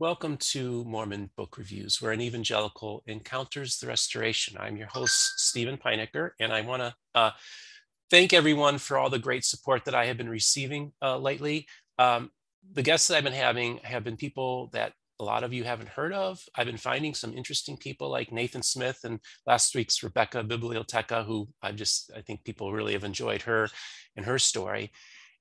Welcome to Mormon Book Reviews, where an evangelical encounters the restoration. I'm your host, Steven Pynakker, and I want to uh, thank everyone for all the great support that I have been receiving uh, lately. Um, the guests that I've been having have been people that a lot of you haven't heard of. I've been finding some interesting people like Nathan Smith and last week's Rebecca Biblioteca, who I just, I think people really have enjoyed her and her story.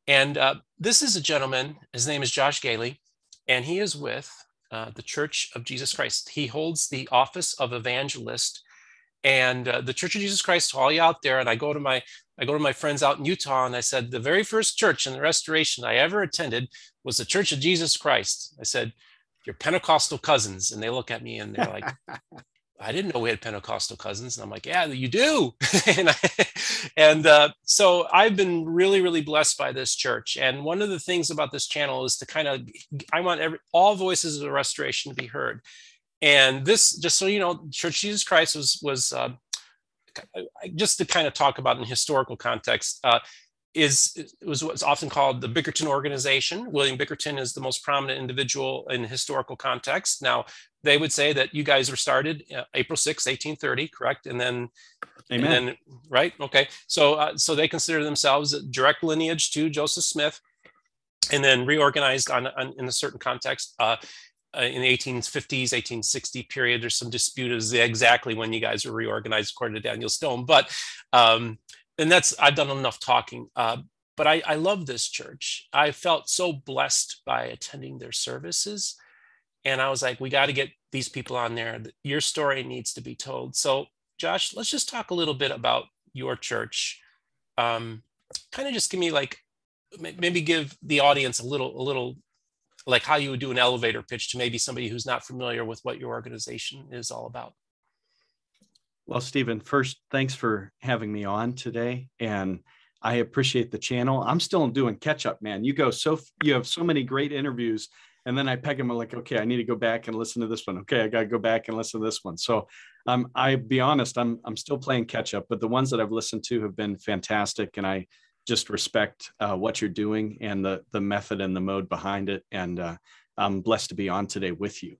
And uh, this is a gentleman, his name is Josh Gehly, and he is with uh, the Church of Jesus Christ. He holds the office of evangelist. And uh, the Church of Jesus Christ, To all you out there, and I go to my I go to my friends out in Utah, and I said the very first church in the Restoration I ever attended was the Church of Jesus Christ. I said, "Your Pentecostal cousins," and they look at me and they're like, I didn't know we had Pentecostal cousins. And I'm like, yeah, you do. and, I, and uh, so I've been really, really blessed by this church. And one of the things about this channel is to kind of, I want every, all voices of the restoration to be heard. And this, just so you know, Church Jesus Christ was, was uh, just to kind of talk about in historical context, uh, is was what's often called the Bickerton organization. William Bickerton is the most prominent individual in historical context. Now, they would say that you guys were started uh, April 6, 1830, correct? And then, Amen. And then, right? Okay. So, uh, so they consider themselves a direct lineage to Joseph Smith, and then reorganized on, on in a certain context. Uh, uh in the 1850s, 1860 period, there's some dispute as exactly when you guys were reorganized according to Daniel Stone, but um, and that's I've done enough talking. Uh, but I, I love this church. I felt so blessed by attending their services, and I was like, we got to get these people on there. Your story needs to be told. So, Josh, let's just talk a little bit about your church. Um, kind of just give me like maybe give the audience a little a little like how you would do an elevator pitch to maybe somebody who's not familiar with what your organization is all about. Well, Steven, first, thanks for having me on today. And I appreciate the channel. I'm still doing catch up, man. You go so, you have so many great interviews. And then I peg them like, okay, I need to go back and listen to this one. Okay, I got to go back and listen to this one. So um, I be honest, I'm, I'm still playing catch up, but the ones that I've listened to have been fantastic. And I just respect uh, what you're doing and the, the method and the mode behind it. And uh, I'm blessed to be on today with you.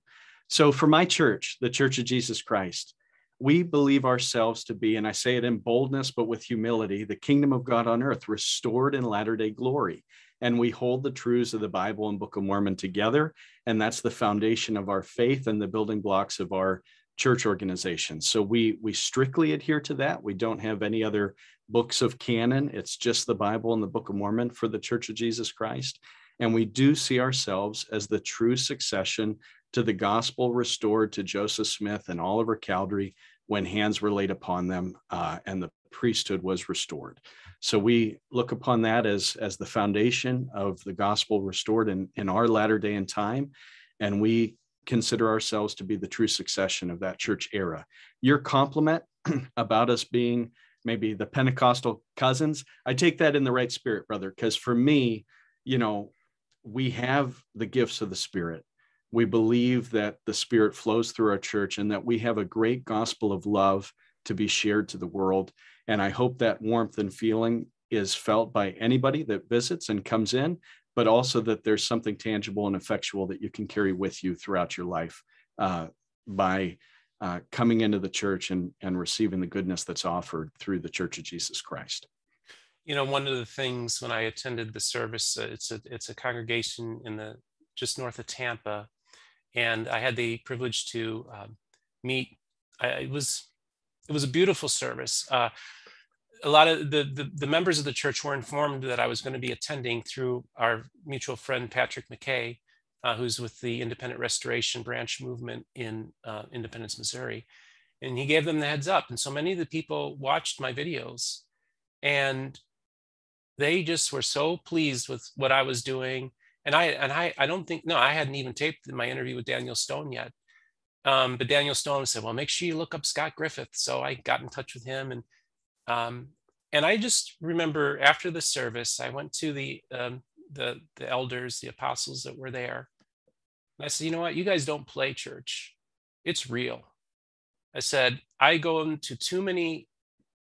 So for my church, the Church of Jesus Christ, we believe ourselves to be, and I say it in boldness, but with humility, the kingdom of God on earth restored in latter day glory. And we hold the truths of the Bible and Book of Mormon together. And that's the foundation of our faith and the building blocks of our church organization. So we we strictly adhere to that. We don't have any other books of canon. It's just the Bible and the Book of Mormon for the Church of Jesus Christ. And we do see ourselves as the true succession to the gospel restored to Joseph Smith and Oliver Cowdery when hands were laid upon them uh, and the priesthood was restored. So we look upon that as, as the foundation of the gospel restored in, in our latter day and time. And we consider ourselves to be the true succession of that church era. Your compliment about us being maybe the Pentecostal cousins, I take that in the right spirit, brother, because for me, you know, we have the gifts of the Spirit we believe that the Spirit flows through our church and that we have a great gospel of love to be shared to the world. And I hope that warmth and feeling is felt by anybody that visits and comes in, but also that there's something tangible and effectual that you can carry with you throughout your life uh, by uh, coming into the church and, and receiving the goodness that's offered through the Church of Jesus Christ. You know, one of the things when I attended the service, uh, it's a it's a congregation in the just north of Tampa, and I had the privilege to um, meet. I, it was it was a beautiful service. Uh, a lot of the, the, the members of the church were informed that I was going to be attending through our mutual friend Patrick McKay, uh, who's with the Independent Restoration Branch movement in uh, Independence, Missouri, and he gave them the heads up. And so many of the people watched my videos, and they just were so pleased with what I was doing and I and I I don't think no I hadn't even taped my interview with Daniel Stone yet. Um, but Daniel Stone said, "Well, make sure you look up Scott Griffith." So I got in touch with him, and um, and I just remember after the service, I went to the um, the the elders, the apostles that were there. And I said, "You know what? You guys don't play church. It's real." I said, "I go into too many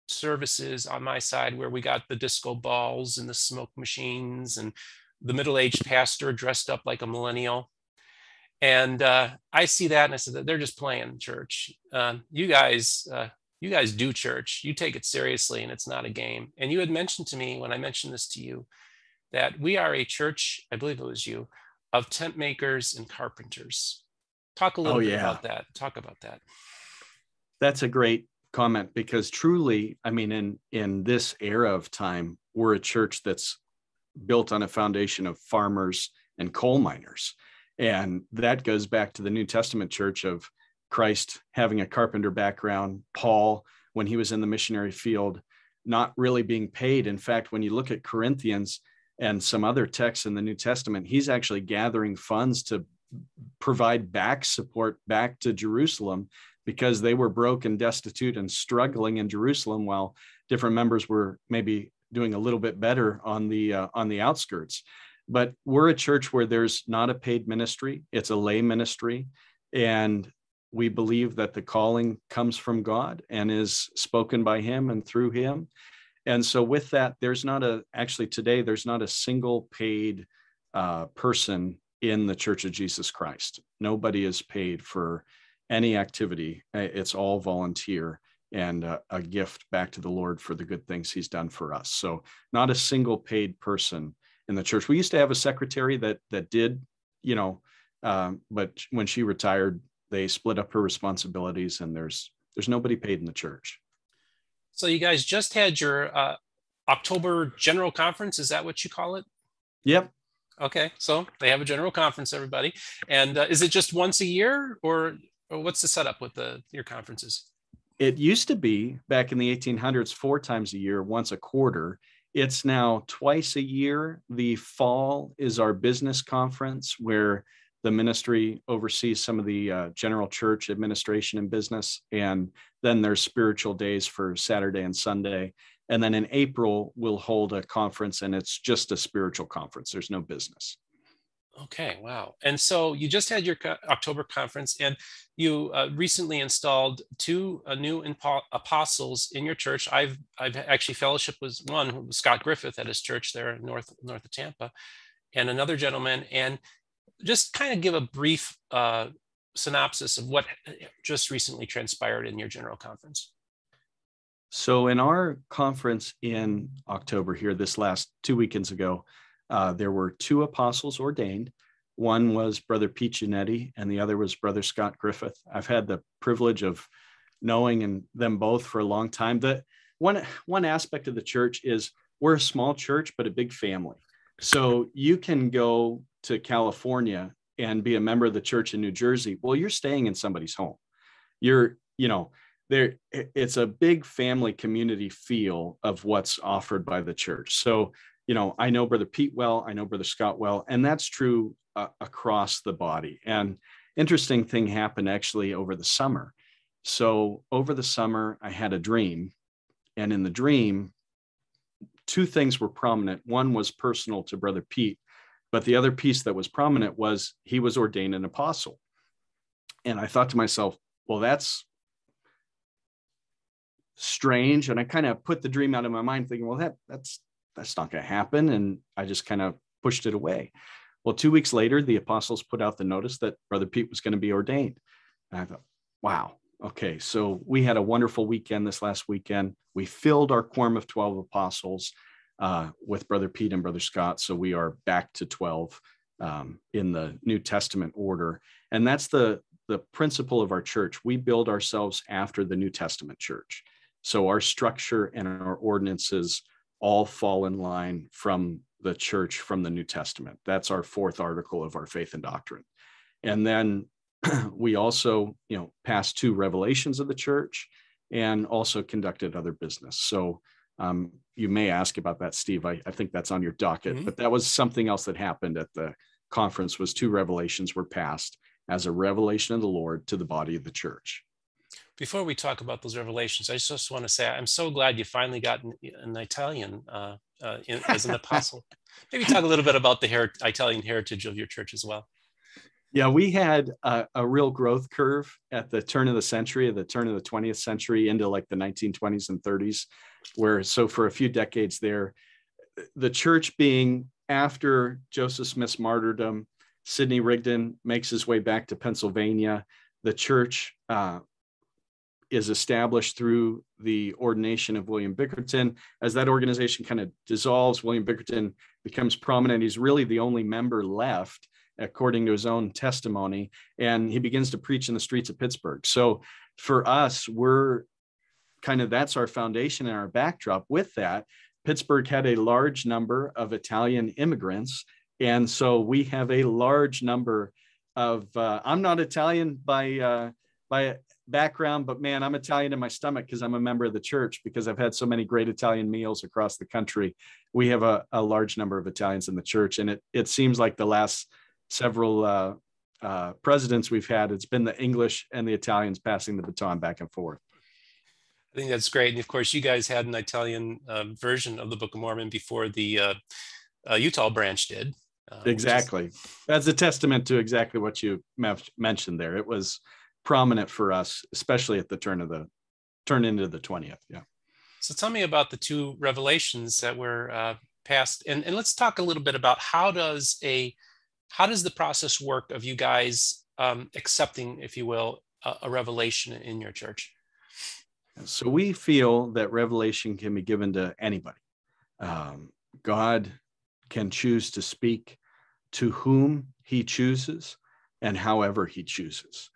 services on my side where we got the disco balls and the smoke machines and the middle-aged pastor dressed up like a millennial And uh, I see that and I said, that they're just playing church. Uh, you guys, uh, you guys do church. You take it seriously and it's not a game. And you had mentioned to me when I mentioned this to you that we are a church, I believe it was you, of tent makers and carpenters. Talk a little oh, bit yeah. about that. Talk about that. That's a great comment because truly, I mean, in in this era of time, we're a church that's built on a foundation of farmers and coal miners. And that goes back to the New Testament church of Christ having a carpenter background, Paul, when he was in the missionary field, not really being paid. In fact, when you look at Corinthians and some other texts in the New Testament, he's actually gathering funds to provide back support back to Jerusalem because they were broke and destitute and struggling in Jerusalem while different members were maybe doing a little bit better on the uh, on the outskirts. But we're a church where there's not a paid ministry it's a lay ministry. And we believe that the calling comes from god and is spoken by him and through him. And so with that there's not a actually today there's not a single paid uh, person in the church of jesus christ. Nobody is paid for any activity. It's all volunteer and a, a, gift back to the Lord for the good things He's done for us. So, not a single paid person in the church. We used to have a secretary that that did, you know, um, but when she retired, they split up her responsibilities, and there's there's nobody paid in the church. So, you guys just had your uh, October general conference. Is that what you call it? Yep. Okay, so they have a general conference, everybody, and uh, is it just once a year, or, or what's the setup with the your conferences? It used to be back in the 1800s four times a year once a quarter. It's now twice a year. The fall is our business conference where the ministry oversees some of the uh, general church administration and business and then there's spiritual days for saturday and sunday. And then in april we'll hold a conference and it's just a spiritual conference. There's no business Okay, wow. And so you just had your October conference and you uh, recently installed two uh, new impo- apostles in your church. I've I've actually fellowship with one, Scott Griffith at his church there north north of Tampa, and another gentleman. And just kind of give a brief uh, synopsis of what just recently transpired in your general conference. So in our conference in October here, this last two weekends ago, uh, there were two apostles ordained. One was Brother Pete and the other was Brother Scott Griffith. I've had the privilege of knowing and them both for a long time. The one one aspect of the church is we're a small church, but a big family. So you can go to California and be a member of the church in New Jersey. Well, you're staying in somebody's home. You're, you know, there it's a big family community feel of what's offered by the church. So you know, I know Brother Pete well, I know Brother Scott well, and that's true uh, across the body. And interesting thing happened actually over the summer. So over the summer, I had a dream, and in the dream, two things were prominent. One was personal to Brother Pete, but the other piece that was prominent was he was ordained an apostle. And I thought to myself, well, that's strange. And I kind of put the dream out of my mind, thinking, well, that that's that's not going to happen. And I just kind of pushed it away. Well, two weeks later, the apostles put out the notice that Brother Pete was going to be ordained. And I thought, wow, okay. So we had a wonderful weekend this last weekend. We filled our quorum of 12 apostles uh, with Brother Pete and Brother Scott. So we are back to 12 um, in the New Testament order. And that's the, the principle of our church. We build ourselves after the New Testament church. So our structure and our ordinances all fall in line from the church from the New Testament. That's our fourth article of our faith and doctrine. And then we also, you know, passed two revelations of the church and also conducted other business. So um, you may ask about that, Steve. I, I think that's on your docket, mm-hmm. but that was something else that happened at the conference was two revelations were passed as a revelation of the Lord to the body of the church before we talk about those revelations, I just want to say I'm so glad you finally got an, an Italian uh, uh, in, as an apostle. Maybe talk a little bit about the her- Italian heritage of your church as well. Yeah, we had a, a, real growth curve at the turn of the century, at the turn of the 20th century into like the 1920s and 30s, where so for a few decades there, the church being after Joseph Smith's martyrdom, Sidney Rigdon makes his way back to Pennsylvania. The church uh, is established through the ordination of William Bickerton. As that organization kind of dissolves, William Bickerton becomes prominent. He's really the only member left, according to his own testimony, and he begins to preach in the streets of Pittsburgh. So for us, we're kind of that's our foundation and our backdrop. With that, Pittsburgh had a large number of Italian immigrants. And so we have a large number of, uh, I'm not Italian by, uh, by background, but man, I'm Italian in my stomach because I'm a member of the church because I've had so many great Italian meals across the country. We have a, a large number of Italians in the church. And it, it seems like the last several uh, uh, presidents we've had, it's been the English and the Italians passing the baton back and forth. I think that's great. And of course, you guys had an Italian uh, version of the Book of Mormon before the uh, uh, Utah branch did. Uh, exactly. Is... That's a testament to exactly what you mentioned there. It was prominent for us, especially at the turn of the turn into the 20th. Yeah. So tell me about the two revelations that were uh, passed. And, and let's talk a little bit about how does a how does the process work of you guys um, accepting, if you will, a, a revelation in your church? So we feel that revelation can be given to anybody. Um, God can choose to speak to whom he chooses and however he chooses.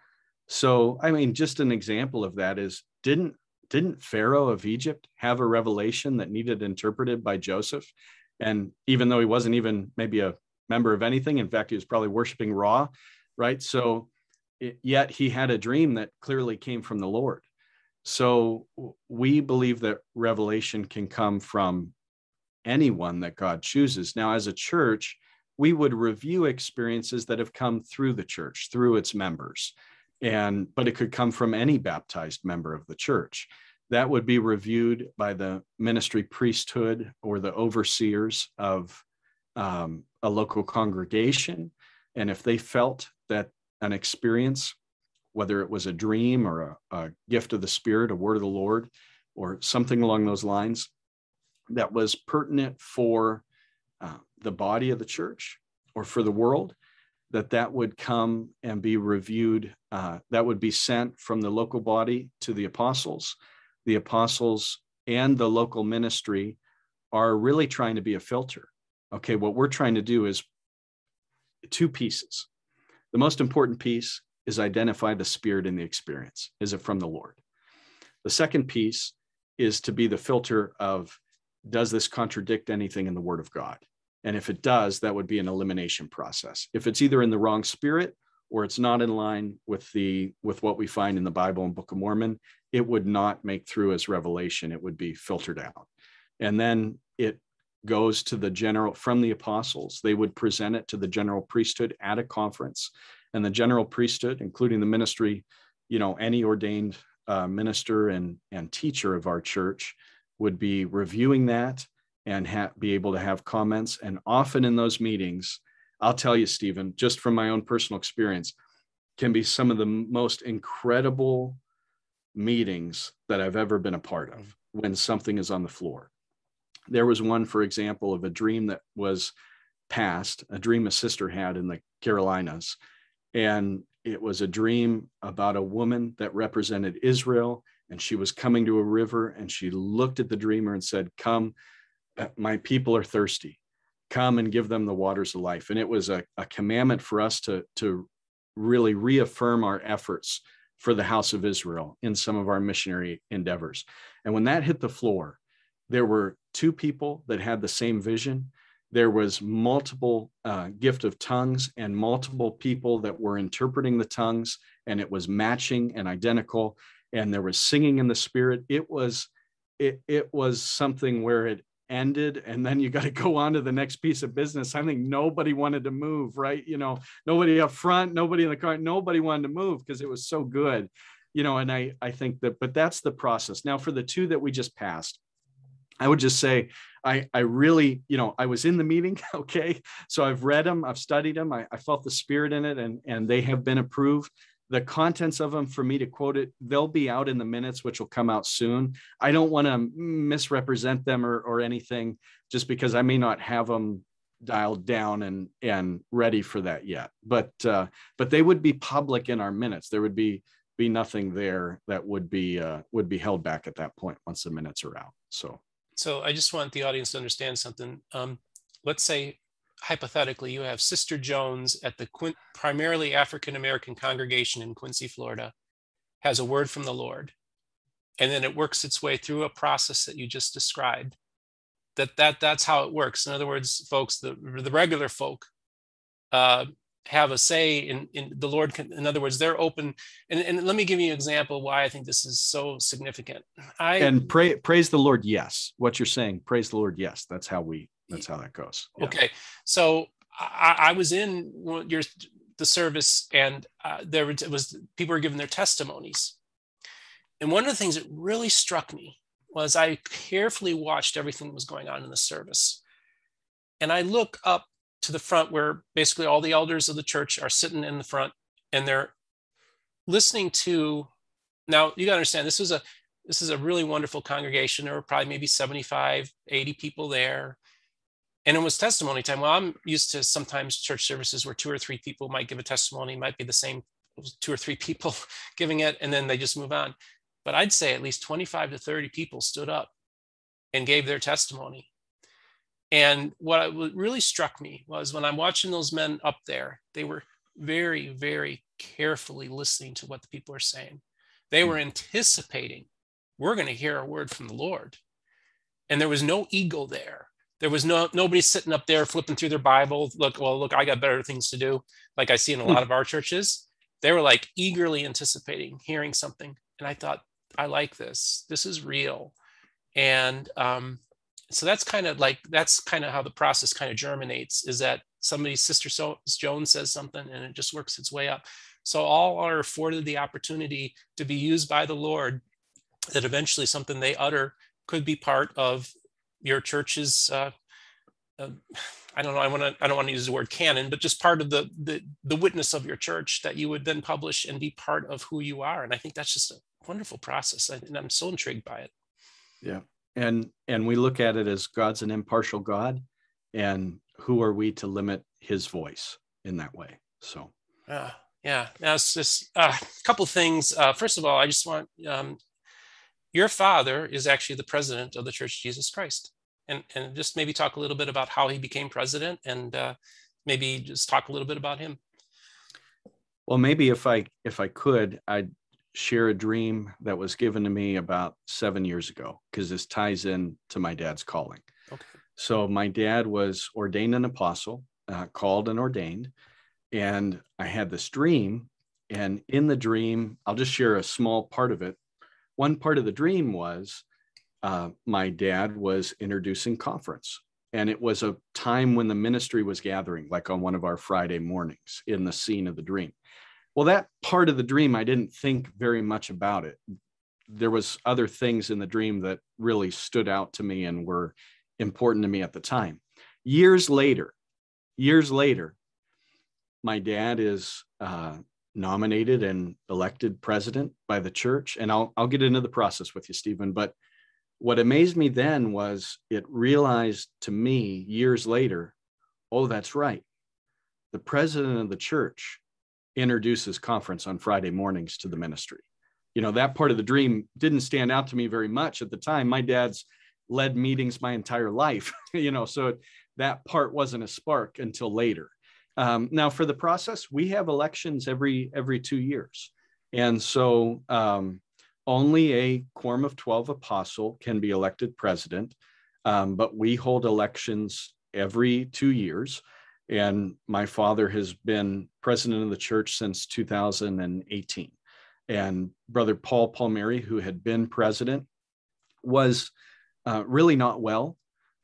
So, I mean, just an example of that is didn't didn't Pharaoh of Egypt have a revelation that needed interpreted by Joseph? And even though he wasn't even maybe a member of anything, in fact, he was probably worshiping Ra, right? So, it, yet he had a dream that clearly came from the Lord. So we believe that revelation can come from anyone that God chooses. Now, as a church, we would review experiences that have come through the church, through its members. And but it could come from any baptized member of the church. That would be reviewed by the ministry priesthood or the overseers of um, a local congregation. And if they felt that an experience whether it was a dream or a, a gift of the Spirit, a word of the Lord, or something along those lines that was pertinent for uh, the body of the church or for the world, that that would come and be reviewed. Uh, that would be sent from the local body to the apostles. The apostles and the local ministry are really trying to be a filter. Okay, what we're trying to do is two pieces. The most important piece is identify the spirit in the experience. Is it from the Lord? The second piece is to be the filter of does this contradict anything in the Word of God? And if it does, that would be an elimination process. If it's either in the wrong spirit or it's not in line with the with what we find in the Bible and Book of Mormon, it would not make through as revelation. It would be filtered out. And then it goes to the general from the apostles. They would present it to the general priesthood at a conference and the general priesthood, including the ministry, you know, any ordained uh, minister and, and teacher of our church would be reviewing that and ha- be able to have comments. And often in those meetings, I'll tell you, Steven, just from my own personal experience, can be some of the most incredible meetings that I've ever been a part of when something is on the floor. There was one, for example, of a dream that was passed, a dream a sister had in the Carolinas and it was a dream about a woman that represented Israel. And she was coming to a river and she looked at the dreamer and said, Come, my people are thirsty. Come and give them the waters of life. And it was a, a commandment for us to, to really reaffirm our efforts for the house of Israel in some of our missionary endeavors. And when that hit the floor, there were two people that had the same vision there was multiple uh, gift of tongues and multiple people that were interpreting the tongues and it was matching and identical and there was singing in the spirit it was it, it was something where it ended and then you got to go on to the next piece of business i think nobody wanted to move right you know nobody up front nobody in the car nobody wanted to move because it was so good you know and i i think that but that's the process now for the two that we just passed I would just say, I, I really, you know, I was in the meeting. Okay. So I've read them, I've studied them, I, I felt the spirit in it, and, and they have been approved. The contents of them, for me to quote it, they'll be out in the minutes, which will come out soon. I don't want to misrepresent them or, or anything just because I may not have them dialed down and and ready for that yet. But uh but they would be public in our minutes. There would be be nothing there that would be uh would be held back at that point once the minutes are out so. So i just want the audience to understand something. Um let's say hypothetically you have sister jones at the Quin- primarily african american congregation in quincy florida has a word from the lord and then it works its way through a process that you just described. That that that's how it works. In other words folks the the regular folk uh, have a say in in the lord can, in other words they're open. And, and let me give you an example why i think this is so significant. I and pray praise the lord yes. What you're saying praise the lord yes. That's how we that's how that goes. Yeah. okay so I, I, was in your the service and uh, there was people were giving their testimonies. And one of the things that really struck me was I carefully watched everything that was going on in the service. And I look up to the front where basically all the elders of the church are sitting in the front and they're listening to now you got to understand this is a this is a really wonderful congregation. There were probably maybe 75 80 people there and it was testimony time well i'm used to sometimes church services where two or three people might give a testimony might be the same two or three people giving it and then they just move on but I'd say at least 25 to 30 people stood up and gave their testimony. And what really struck me was when I'm watching those men up there, they were very, very carefully listening to what the people are saying. They were hmm. anticipating, we're going to hear a word from the Lord. And there was no ego there. There was no nobody sitting up there flipping through their Bible. Look, well, look, I got better things to do, like I see in a lot of our churches. They were like eagerly anticipating hearing something. And I thought, I like this. This is real. And um, so that's kind of like, that's kind of how the process kind of germinates is that somebody, Sister so- Jones says something and it just works its way up. So all are afforded the opportunity to be used by the Lord that eventually something they utter could be part of your church's uh, uh, I don't know. I want to. I don't want to use the word canon, but just part of the, the the witness of your church that you would then publish and be part of who you are. And I think that's just a wonderful process, and I'm so intrigued by it. Yeah, and and we look at it as God's an impartial God, and who are we to limit His voice in that way? So. Uh, yeah. Now it's just uh, a couple things. Uh, first of all, I just want um, your father is actually the president of the Church of Jesus Christ and, and just maybe talk a little bit about how he became president and uh, maybe just talk a little bit about him. Well, maybe if I if I could, I'd share a dream that was given to me about seven years ago because this ties in to my dad's calling. Okay. So my dad was ordained an apostle, uh, called and ordained, and I had this dream. And in the dream, I'll just share a small part of it. One part of the dream was uh, my dad was introducing conference. And it was a time when the ministry was gathering, like on one of our Friday mornings in the scene of the dream. Well, that part of the dream, I didn't think very much about it. There was other things in the dream that really stood out to me and were important to me at the time. Years later, years later, my dad is uh, nominated and elected president by the church. And I'll, I'll get into the process with you, Steven. But what amazed me then was it realized to me years later oh, that's right. The president of the church introduces conference on Friday mornings to the ministry. You know, that part of the dream didn't stand out to me very much at the time. My dad's led meetings my entire life, you know, so that part wasn't a spark until later. Um, now, for the process, we have elections every every two years, and so um, only a quorum of 12 apostle can be elected president, um, but we hold elections every two years. And my father has been president of the church since 2018. And Brother Paul Palmieri, who had been president, was uh, really not well.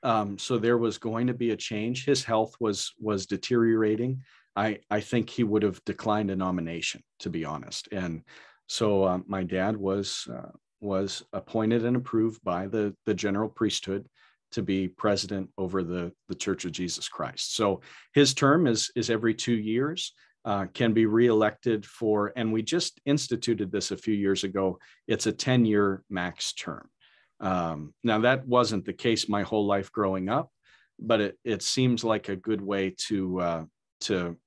Um, so there was going to be a change. His health was was deteriorating. I, I think he would have declined a nomination, to be honest. And so uh, my dad was uh, was appointed and approved by the the general priesthood to be president over the the Church of Jesus Christ. So his term is is every two years. Uh, can be reelected for, and we just instituted this a few years ago. It's a 10 year max term. Um, now, that wasn't the case my whole life growing up. but it it seems like a good way to uh, to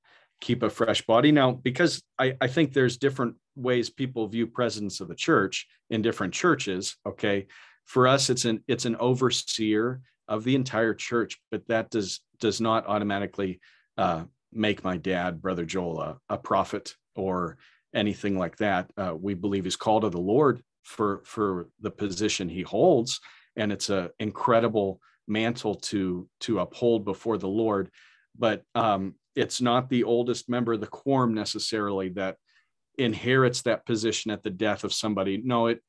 keep a fresh body. Now, because I, I think there's different ways people view presidents of the church in different churches. Okay, for us, it's an it's an overseer of the entire church, but that does does not automatically uh, make my dad, brother Joel, a, a prophet or anything like that. Uh, we believe he's called of the Lord for for the position he holds, and it's an incredible mantle to to uphold before the Lord. But um, it's not the oldest member of the quorum necessarily that inherits that position at the death of somebody. No, it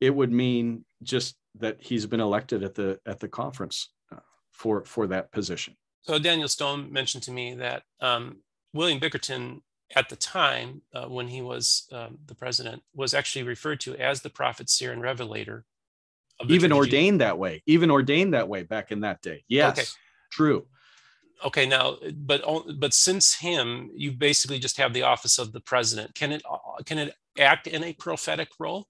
it would mean just that he's been elected at the at the conference uh, for for that position. So Daniel Stone mentioned to me that um, William Bickerton at the time uh, when he was um, the president was actually referred to as the prophet, seer, and revelator. Even ordained that way. Even ordained that way back in that day. Yes, okay. true. Okay, now, but but since him, you basically just have the office of the president. Can it uh, can it act in a prophetic role?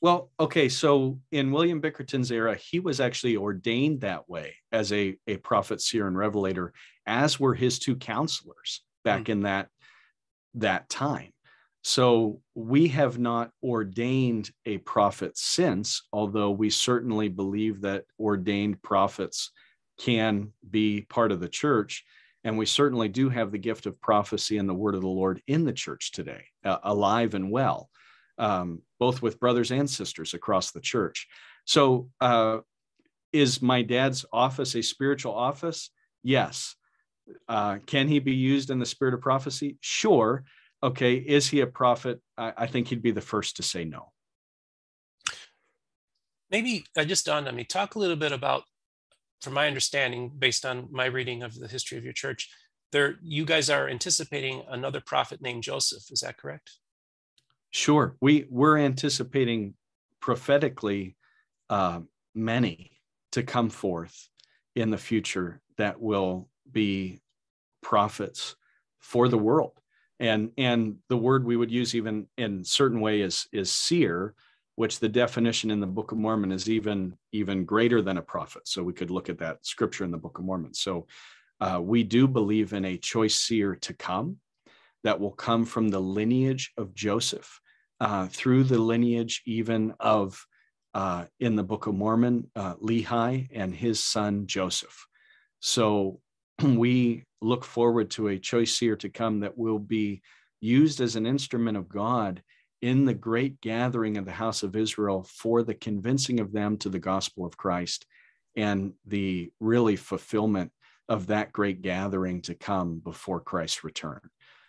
Well, okay, so in William Bickerton's era, he was actually ordained that way as a, a prophet, seer, and revelator, as were his two counselors back mm-hmm. in that that time. So we have not ordained a prophet since, although we certainly believe that ordained prophets can be part of the church. And we certainly do have the gift of prophecy and the word of the Lord in the church today, uh, alive and well um, both with brothers and sisters across the church. So, uh, is my dad's office a spiritual office? Yes. Uh, can he be used in the spirit of prophecy? Sure. Okay. Is he a prophet? I, I think he'd be the first to say no. Maybe I just dawned on me. Talk a little bit about, from my understanding, based on my reading of the history of your church, there you guys are anticipating another prophet named Joseph. Is that correct? Sure. We we're anticipating prophetically uh, many to come forth in the future that will be prophets for the world. And and the word we would use even in certain way is is seer, which the definition in the Book of Mormon is even even greater than a prophet. So we could look at that scripture in the Book of Mormon. So uh, we do believe in a choice seer to come that will come from the lineage of Joseph, uh, through the lineage even of, uh, in the Book of Mormon, uh, Lehi and his son Joseph. So we look forward to a choice seer to come that will be used as an instrument of God in the great gathering of the house of Israel for the convincing of them to the gospel of Christ and the really fulfillment of that great gathering to come before Christ's return.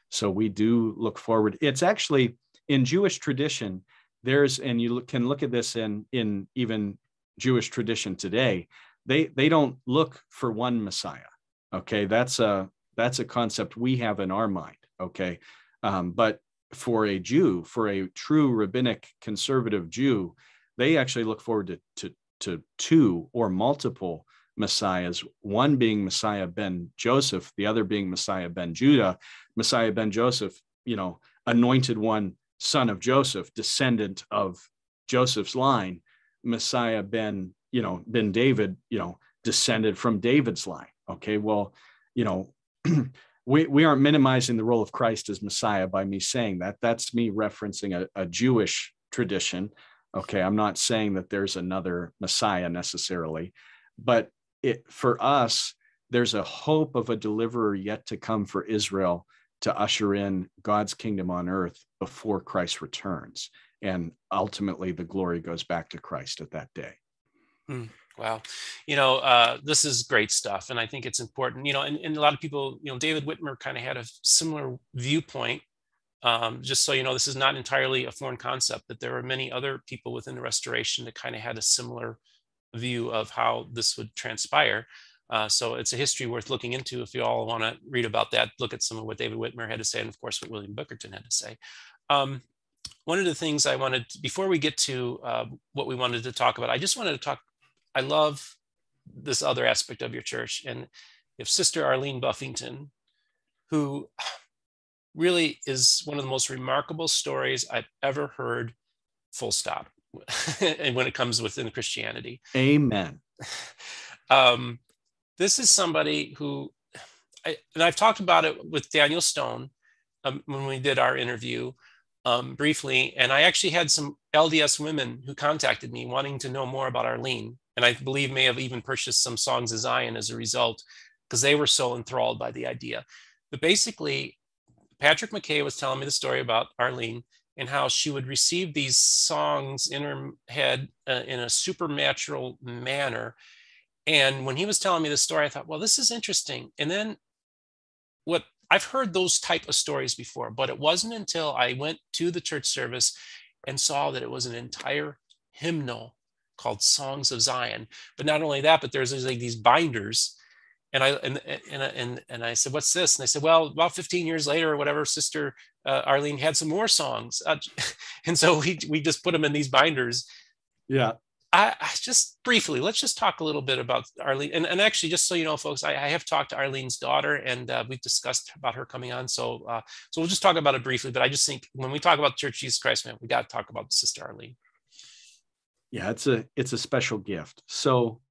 So we do look forward. It's actually in Jewish tradition, there's and you can look at this in in even Jewish tradition today. They they don't look for one Messiah. Okay, that's a that's a concept we have in our mind. Okay, um, but for a Jew, for a true rabbinic conservative Jew, they actually look forward to to, to two or multiple messiahs, one being Messiah ben Joseph, the other being Messiah ben Judah. Messiah ben Joseph, you know, anointed one, son of Joseph, descendant of Joseph's line. Messiah ben, you know, ben David, you know, descended from David's line. Okay, well, you know, we, we aren't minimizing the role of Christ as Messiah by me saying that. That's me referencing a, a Jewish tradition. Okay, I'm not saying that there's another Messiah necessarily, but it for us there's a hope of a deliverer yet to come for Israel to usher in God's kingdom on earth before Christ returns. And ultimately, the glory goes back to Christ at that day. Mm, wow. You know, uh, this is great stuff. And I think it's important, you know, and, and a lot of people, you know, David Whitmer kind of had a similar viewpoint. Um, just so you know, this is not entirely a foreign concept, that there are many other people within the restoration that kind of had a similar view of how this would transpire. Uh, so it's a history worth looking into if you all want to read about that. Look at some of what David Whitmer had to say, and of course what William Bickerton had to say. Um, one of the things I wanted before we get to uh, what we wanted to talk about, I just wanted to talk. I love this other aspect of your church, and if Sister Arlene Buffington, who really is one of the most remarkable stories I've ever heard, full stop. and when it comes within Christianity. Amen. Um, this is somebody who, I, and I've talked about it with Daniel Stone um, when we did our interview um, briefly. And I actually had some LDS women who contacted me wanting to know more about Arlene. And I believe may have even purchased some Songs of Zion as a result because they were so enthralled by the idea. But basically, Patrick McKay was telling me the story about Arlene and how she would receive these songs in her head uh, in a supernatural manner. And when he was telling me the story, I thought, well, this is interesting. And then what I've heard those type of stories before, but it wasn't until I went to the church service and saw that it was an entire hymnal called Songs of Zion. But not only that, but there's, there's like these binders and I and and and and I said, "What's this?" And they said, "Well, about 15 years later, or whatever, Sister uh, Arlene had some more songs," uh, and so we we just put them in these binders. Yeah. I, I, just briefly let's just talk a little bit about Arlene, and, and actually, just so you know, folks, I, I have talked to Arlene's daughter, and uh, we've discussed about her coming on. So, uh, so we'll just talk about it briefly. But I just think when we talk about Church Jesus Christ, man, we got to talk about Sister Arlene. Yeah, it's a it's a special gift. So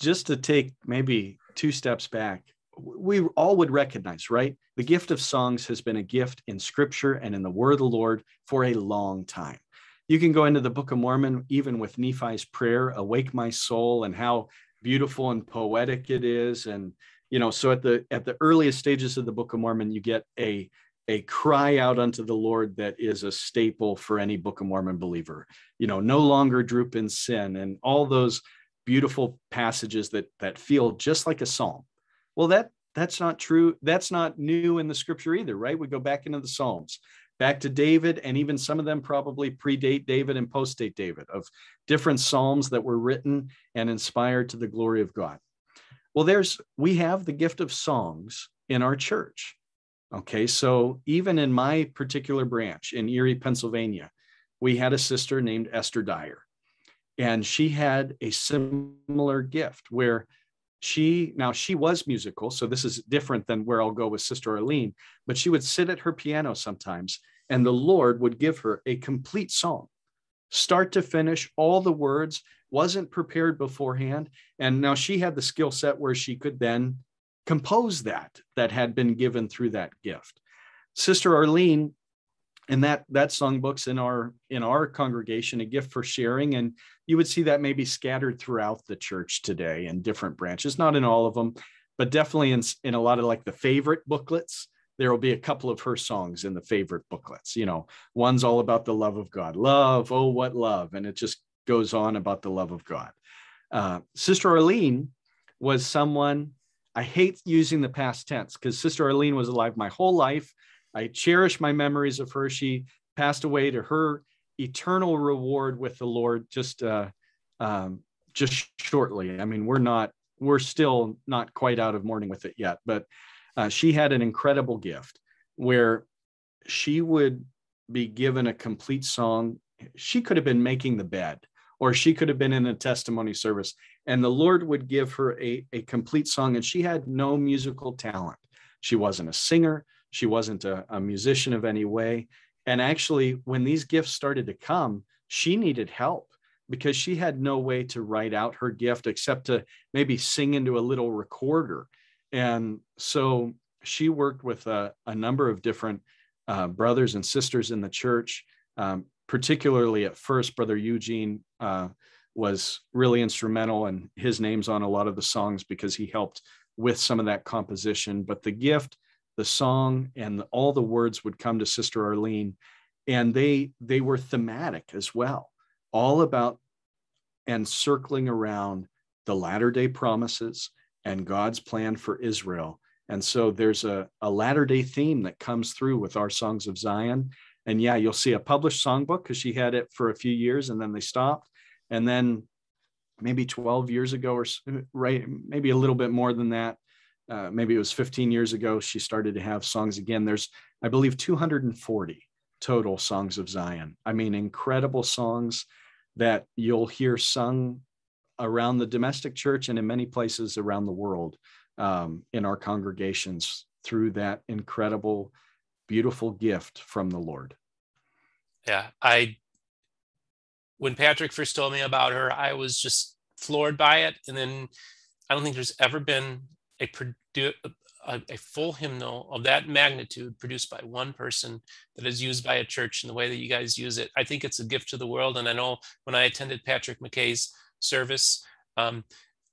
just to take maybe two steps back, we all would recognize, right? The gift of songs has been a gift in scripture and in the word of the Lord for a long time. You can go into the Book of Mormon, even with Nephi's prayer, Awake my soul, and how beautiful and poetic it is. And, you know, so at the at the earliest stages of the Book of Mormon, you get a a cry out unto the Lord that is a staple for any Book of Mormon believer. You know, no longer droop in sin and all those beautiful passages that that feel just like a psalm. Well, that that's not true. That's not new in the scripture either, right? We go back into the Psalms, back to David, and even some of them probably predate David and postdate David of different Psalms that were written and inspired to the glory of God. Well, there's we have the gift of songs in our church. Okay, so even in my particular branch in Erie, Pennsylvania, we had a sister named Esther Dyer and she had a similar gift where she now she was musical so this is different than where i'll go with sister arlene but she would sit at her piano sometimes and the lord would give her a complete song start to finish all the words wasn't prepared beforehand and now she had the skill set where she could then compose that that had been given through that gift. Sister arlene and that that songbooks in our in our congregation a gift for sharing and you would see that maybe scattered throughout the church today in different branches not in all of them but definitely in, in a lot of like the favorite booklets. There will be a couple of her songs in the favorite booklets you know. One's all about the love of god. Love oh what love? And it just goes on about the love of god. Uh, sister arlene was someone i hate using the past tense because sister arlene was alive my whole life I cherish my memories of her. She passed away to her eternal reward with the Lord just uh, um, just shortly. I mean, we're not we're still not quite out of mourning with it yet, but uh, she had an incredible gift where she would be given a complete song. She could have been making the bed, or she could have been in a testimony service, and the Lord would give her a, a complete song. And she had no musical talent. She wasn't a singer. She wasn't a, a musician of any way. And actually, when these gifts started to come, she needed help because she had no way to write out her gift except to maybe sing into a little recorder. And so she worked with a, a number of different uh, brothers and sisters in the church, um, particularly at first, Brother Eugene uh, was really instrumental, and his name's on a lot of the songs because he helped with some of that composition. But the gift the song and all the words would come to Sister Arlene, and they they were thematic as well, all about and circling around the latter day promises and God's plan for Israel. And so there's a, a latter day theme that comes through with our Songs of Zion. And yeah, you'll see a published songbook because she had it for a few years and then they stopped. And then maybe 12 years ago or right, maybe a little bit more than that, uh, maybe it was 15 years ago, she started to have songs again. There's, I believe, 240 total songs of Zion. I mean, incredible songs that you'll hear sung around the domestic church and in many places around the world um, in our congregations through that incredible, beautiful gift from the Lord. Yeah, I, when Patrick first told me about her, I was just floored by it. And then I don't think there's ever been a, produ- a, a, full hymnal of that magnitude produced by one person that is used by a church in the way that you guys use it. I think it's a gift to the world. And I know when I attended Patrick McKay's service, um,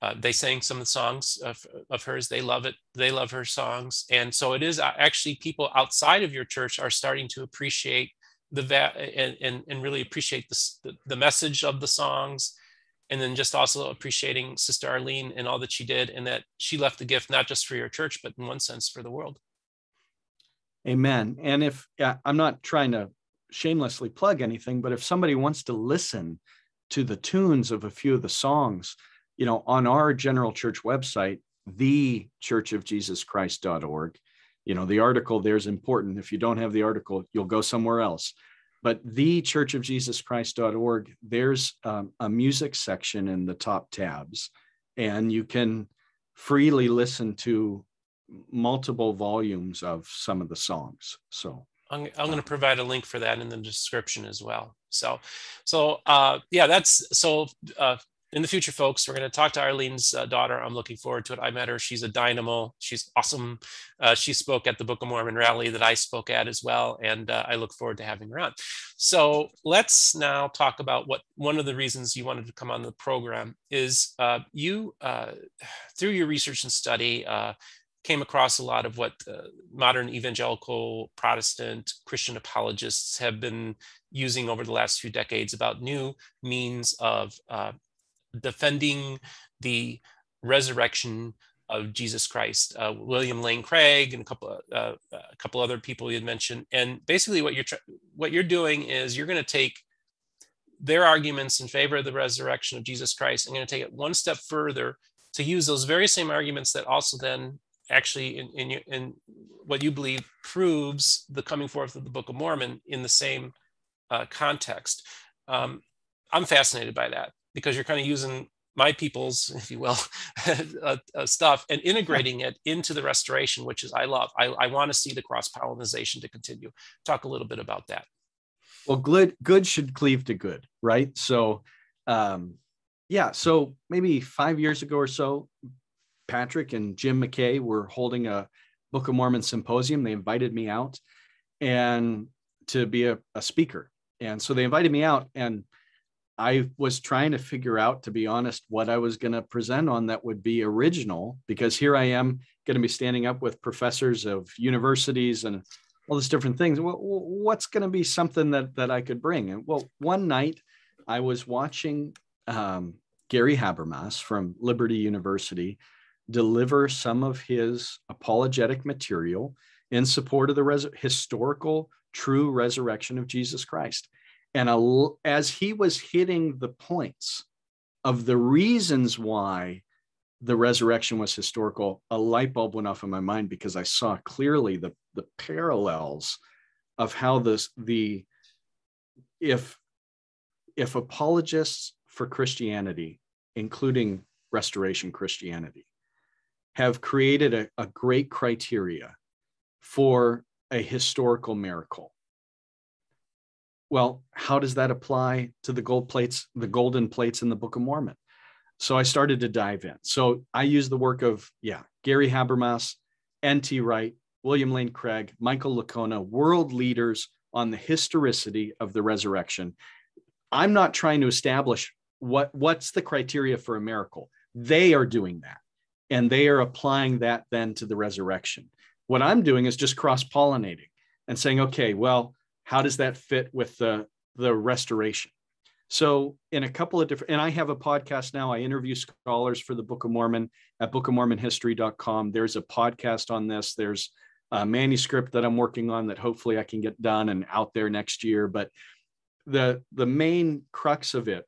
uh, they sang some of the songs of, of hers. They love it. They love her songs. And so it is uh, actually people outside of your church are starting to appreciate the va- and, and, and really appreciate the, the message of the songs and then just also appreciating sister arlene and all that she did and that she left a gift not just for your church but in one sense for the world amen and if yeah, i'm not trying to shamelessly plug anything but if somebody wants to listen to the tunes of a few of the songs you know on our general church website the church of jesus christ.org you know the article there's important. If you don't have the article you'll go somewhere else. But the church of jesus christ.org there's um, a music section in the top tabs and you can freely listen to multiple volumes of some of the songs. So i'm, I'm going to provide a link for that in the description as well. So so uh yeah that's so uh in the future, folks, we're going to talk to Arlene's uh, daughter. I'm looking forward to it. I met her. She's a dynamo. She's awesome. Uh, she spoke at the Book of Mormon rally that I spoke at as well. And uh, I look forward to having her on. So let's now talk about what one of the reasons you wanted to come on the program is uh, you, uh, through your research and study, uh, came across a lot of what modern evangelical Protestant Christian apologists have been using over the last few decades about new means of defending the resurrection of Jesus Christ. Uh, William Lane Craig and a couple uh, a couple other people you had mentioned. And basically, what you're what you're doing is you're going to take their arguments in favor of the resurrection of Jesus Christ and going to take it one step further to use those very same arguments that also then actually in, in, in what you believe proves the coming forth of the Book of Mormon in the same uh, context. Um, I'm fascinated by that because you're kind of using my people's, if you will, uh, uh, stuff and integrating it into the restoration, which is I love. I, I want to see the cross pollination to continue. Talk a little bit about that. Well, good good should cleave to good, right? So, um, yeah. So maybe five years ago or so, Patrick and Jim McKay were holding a Book of Mormon symposium. They invited me out and to be a, a speaker, and so they invited me out and I was trying to figure out, to be honest, what I was going to present on that would be original because here I am going to be standing up with professors of universities and all these different things. What's going to be something that that I could bring? And well, one night I was watching um, Gary Habermas from Liberty University deliver some of his apologetic material in support of the res- historical true resurrection of Jesus Christ. And a, as he was hitting the points of the reasons why the resurrection was historical, a light bulb went off in my mind because I saw clearly the, the parallels of how this the if if apologists for Christianity, including restoration Christianity, have created a, a great criteria for a historical miracle well, how does that apply to the gold plates, the golden plates in the Book of Mormon? So I started to dive in. So I use the work of, yeah, Gary Habermas, N.T. Wright, William Lane Craig, Michael Licona, world leaders on the historicity of the resurrection. I'm not trying to establish what, what's the criteria for a miracle. They are doing that. And they are applying that then to the resurrection. What I'm doing is just cross pollinating and saying, okay, well, how does that fit with the the restoration? So in a couple of different and i have a podcast now. I interview scholars for the book of mormon at bookofmormonhistory.com there's a podcast on this. There's a manuscript that i'm working on that hopefully i can get done and out there next year. But the the main crux of it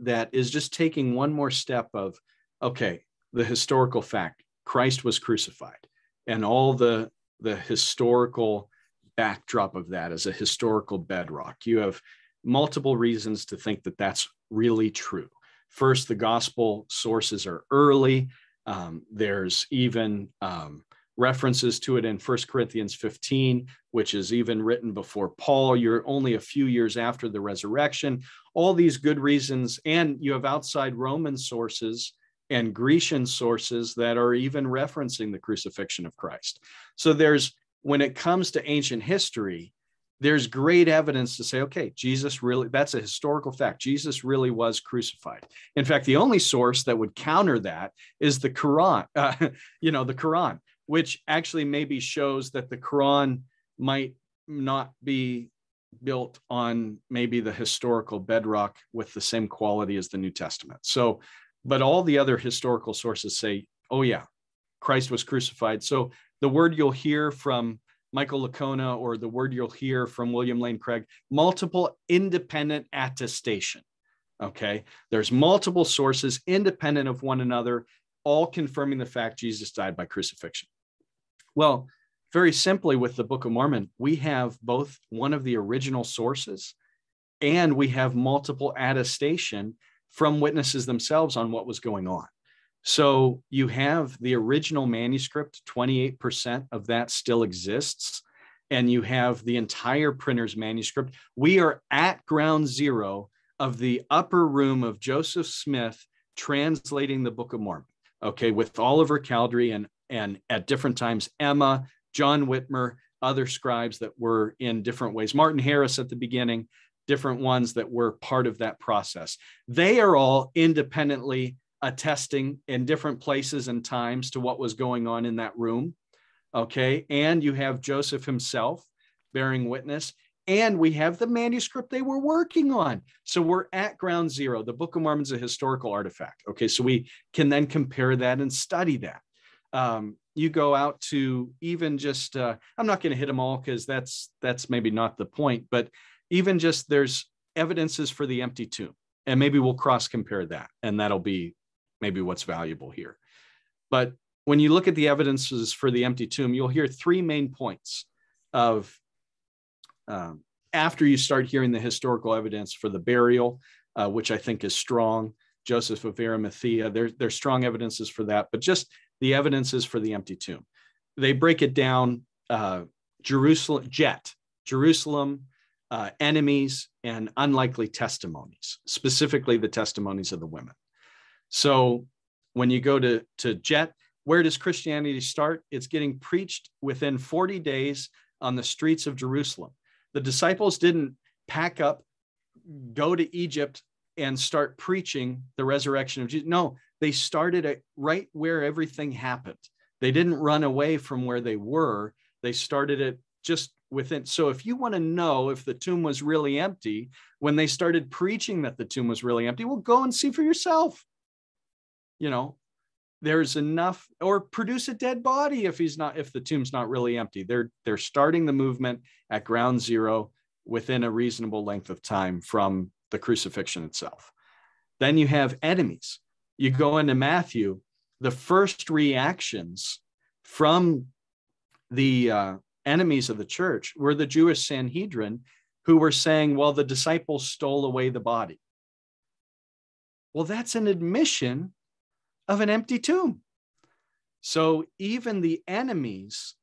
that is just taking one more step of okay the historical fact christ was crucified and all the the historical backdrop of that as a historical bedrock. You have multiple reasons to think that that's really true. First, the gospel sources are early. Um, there's even um, references to it in First Corinthians 15, which is even written before Paul. You're only a few years after the resurrection. All these good reasons, and you have outside Roman sources and Grecian sources that are even referencing the crucifixion of Christ. So there's, when it comes to ancient history, there's great evidence to say, okay, Jesus really, that's a historical fact. Jesus really was crucified. In fact, the only source that would counter that is the Quran, uh, you know, the Quran, which actually maybe shows that the Quran might not be built on maybe the historical bedrock with the same quality as the New Testament. So, but all the other historical sources say, oh, yeah, Christ was crucified. So the word you'll hear from Michael Licona or the word you'll hear from William Lane Craig, multiple independent attestation. Okay. There's multiple sources independent of one another, all confirming the fact Jesus died by crucifixion. Well, very simply with the Book of Mormon, we have both one of the original sources and we have multiple attestation from witnesses themselves on what was going on. So you have the original manuscript, 28% of that still exists, and you have the entire printer's manuscript. We are at ground zero of the upper room of Joseph Smith translating the Book of Mormon, okay, with Oliver Cowdery and, and at different times, Emma, John Whitmer, other scribes that were in different ways, Martin Harris at the beginning, different ones that were part of that process. They are all independently attesting in different places and times to what was going on in that room. Okay. And you have Joseph himself bearing witness. And we have the manuscript they were working on. So we're at ground zero. The Book of Mormon is a historical artifact. Okay. So we can then compare that and study that. Um, you go out to even just uh, i'm not going to hit them all because that's that's maybe not the point but even just there's evidences for the empty tomb and maybe we'll cross compare that and that'll be maybe what's valuable here but when you look at the evidences for the empty tomb you'll hear three main points of um, after you start hearing the historical evidence for the burial uh, which i think is strong joseph of arimathea there, there's strong evidences for that but just the evidences for the empty tomb. They break it down uh, Jerusalem, jet, Jerusalem, uh, enemies, and unlikely testimonies, specifically the testimonies of the women. So when you go to, to jet, where does Christianity start? It's getting preached within 40 days on the streets of Jerusalem. The disciples didn't pack up, go to Egypt, and start preaching the resurrection of Jesus. No, they started it right where everything happened. They didn't run away from where they were. They started it just within. So if you want to know if the tomb was really empty, when they started preaching that the tomb was really empty, well, go and see for yourself. You know, there's enough or produce a dead body if he's not if the tomb's not really empty. They're they're starting the movement at ground zero within a reasonable length of time from the crucifixion itself. Then you have enemies you go into Matthew, the first reactions from the uh, enemies of the church were the Jewish Sanhedrin who were saying, well, the disciples stole away the body. Well, that's an admission of an empty tomb. So even the enemies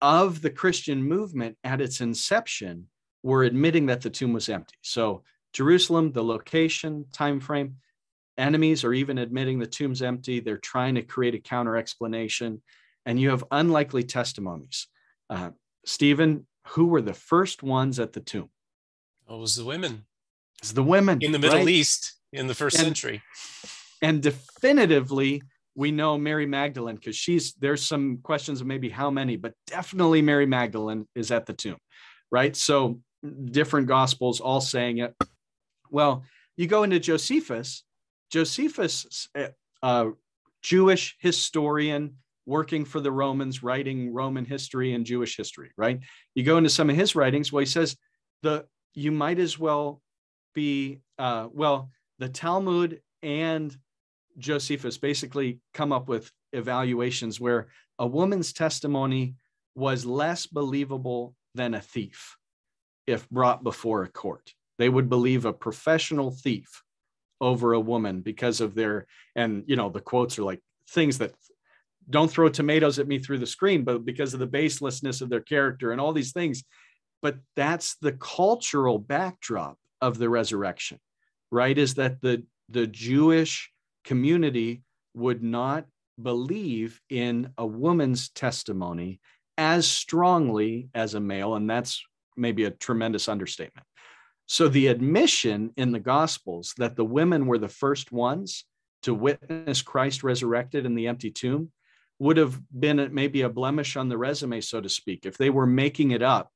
of the Christian movement at its inception were admitting that the tomb was empty. So Jerusalem, the location, time frame, enemies are even admitting the tomb's empty. They're trying to create a counter explanation. And you have unlikely testimonies. Uh, Stephen, who were the first ones at the tomb? Oh, it was the women. It's the women. In the Middle right? East in the first and, century. And definitively, we know Mary Magdalene because she's there's some questions of maybe how many, but definitely Mary Magdalene is at the tomb, right? So different gospels all saying it. Well, you go into Josephus, Josephus, a Jewish historian working for the Romans, writing Roman history and Jewish history, right? You go into some of his writings, well, he says the you might as well be uh, well, the Talmud and Josephus basically come up with evaluations where a woman's testimony was less believable than a thief if brought before a court. They would believe a professional thief over a woman because of their and you know the quotes are like things that don't throw tomatoes at me through the screen but because of the baselessness of their character and all these things but that's the cultural backdrop of the resurrection right is that the the jewish community would not believe in a woman's testimony as strongly as a male. And that's maybe a tremendous understatement. So the admission in the Gospels that the women were the first ones to witness Christ resurrected in the empty tomb would have been maybe a blemish on the resume, so to speak. If they were making it up,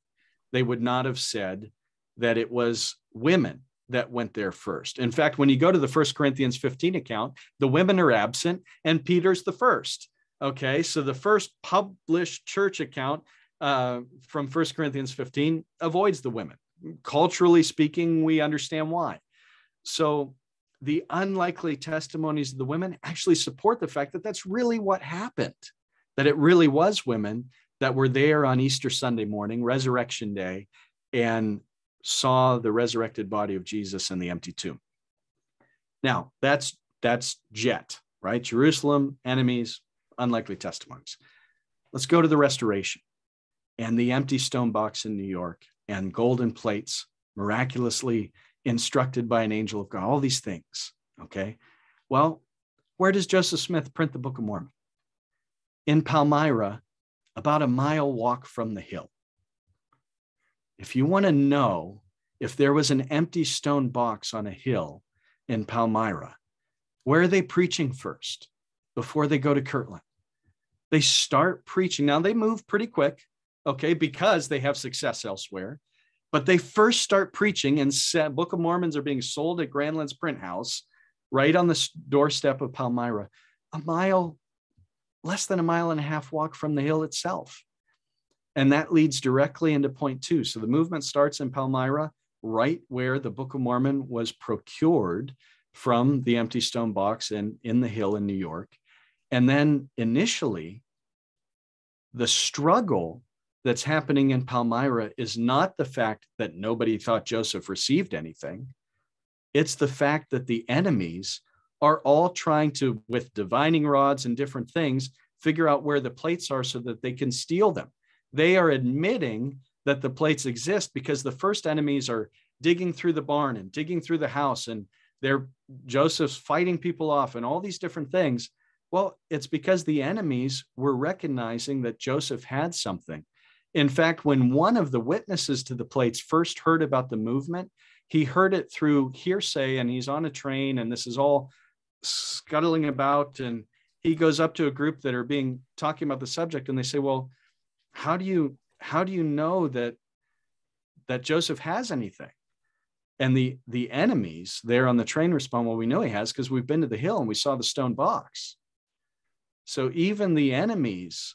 they would not have said that it was women that went there first. In fact, when you go to the First Corinthians 15 account, the women are absent and Peter's the first. Okay, so the first published church account uh, from First Corinthians 15 avoids the women. Culturally speaking, we understand why. So the unlikely testimonies of the women actually support the fact that that's really what happened, that it really was women that were there on Easter Sunday morning, Resurrection Day, and saw the resurrected body of Jesus in the empty tomb. Now, that's that's jet, right? Jerusalem, enemies, unlikely testimonies. Let's go to the restoration and the empty stone box in New York and golden plates miraculously instructed by an angel of God, all these things. Okay. Well, where does Joseph Smith print the Book of Mormon? In Palmyra, about a mile walk from the hill. If you want to know if there was an empty stone box on a hill in Palmyra, where are they preaching first before they go to Kirtland? They start preaching. Now they move pretty quick, okay, because they have success elsewhere. But they first start preaching, and Book of Mormons are being sold at Grandin's print house, right on the doorstep of Palmyra, a mile, less than a mile and a half walk from the hill itself. And that leads directly into point two. So the movement starts in Palmyra, right where the Book of Mormon was procured from the empty stone box and in the hill in New York. And then initially, the struggle that's happening in Palmyra is not the fact that nobody thought Joseph received anything. It's the fact that the enemies are all trying to, with divining rods and different things, figure out where the plates are so that they can steal them. They are admitting that the plates exist because the first enemies are digging through the barn and digging through the house and they're Joseph's fighting people off and all these different things. Well, it's because the enemies were recognizing that Joseph had something. In fact, when one of the witnesses to the plates first heard about the movement, he heard it through hearsay and he's on a train and this is all scuttling about and he goes up to a group that are being talking about the subject and they say, "Well, how do you how do you know that that Joseph has anything? And the the enemies there on the train respond, well, we know he has because we've been to the hill and we saw the stone box. So even the enemies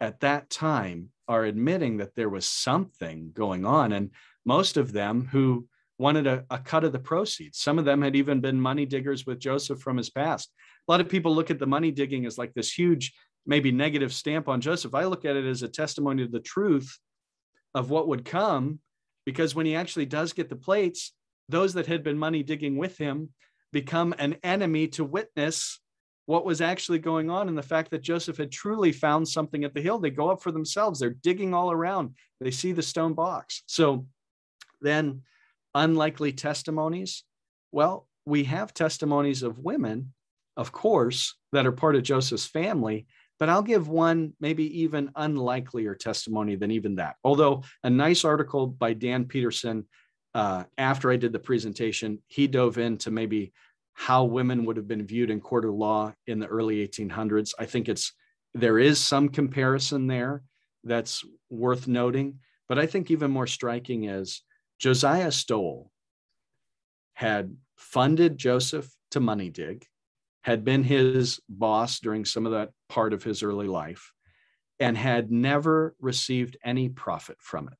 at that time are admitting that there was something going on. And most of them who wanted a, a, cut of the proceeds. Some of them had even been money diggers with Joseph from his past. A lot of people look at the money digging as like this huge maybe negative stamp on Joseph. I look at it as a testimony of the truth of what would come, because when he actually does get the plates, those that had been money digging with him become an enemy to witness what was actually going on and the fact that Joseph had truly found something at the hill. They go up for themselves, they're digging all around, they see the stone box. So then, unlikely testimonies. Well, we have testimonies of women, of course, that are part of Joseph's family but I'll give one maybe even unlikelier testimony than even that. Although a nice article by Dan Peterson uh, after I did the presentation, he dove into maybe how women would have been viewed in court of law in the early 1800s. I think it's there is some comparison there that's worth noting, but I think even more striking is Josiah Stowell had funded Joseph to money dig had been his boss during some of that part of his early life and had never received any profit from it.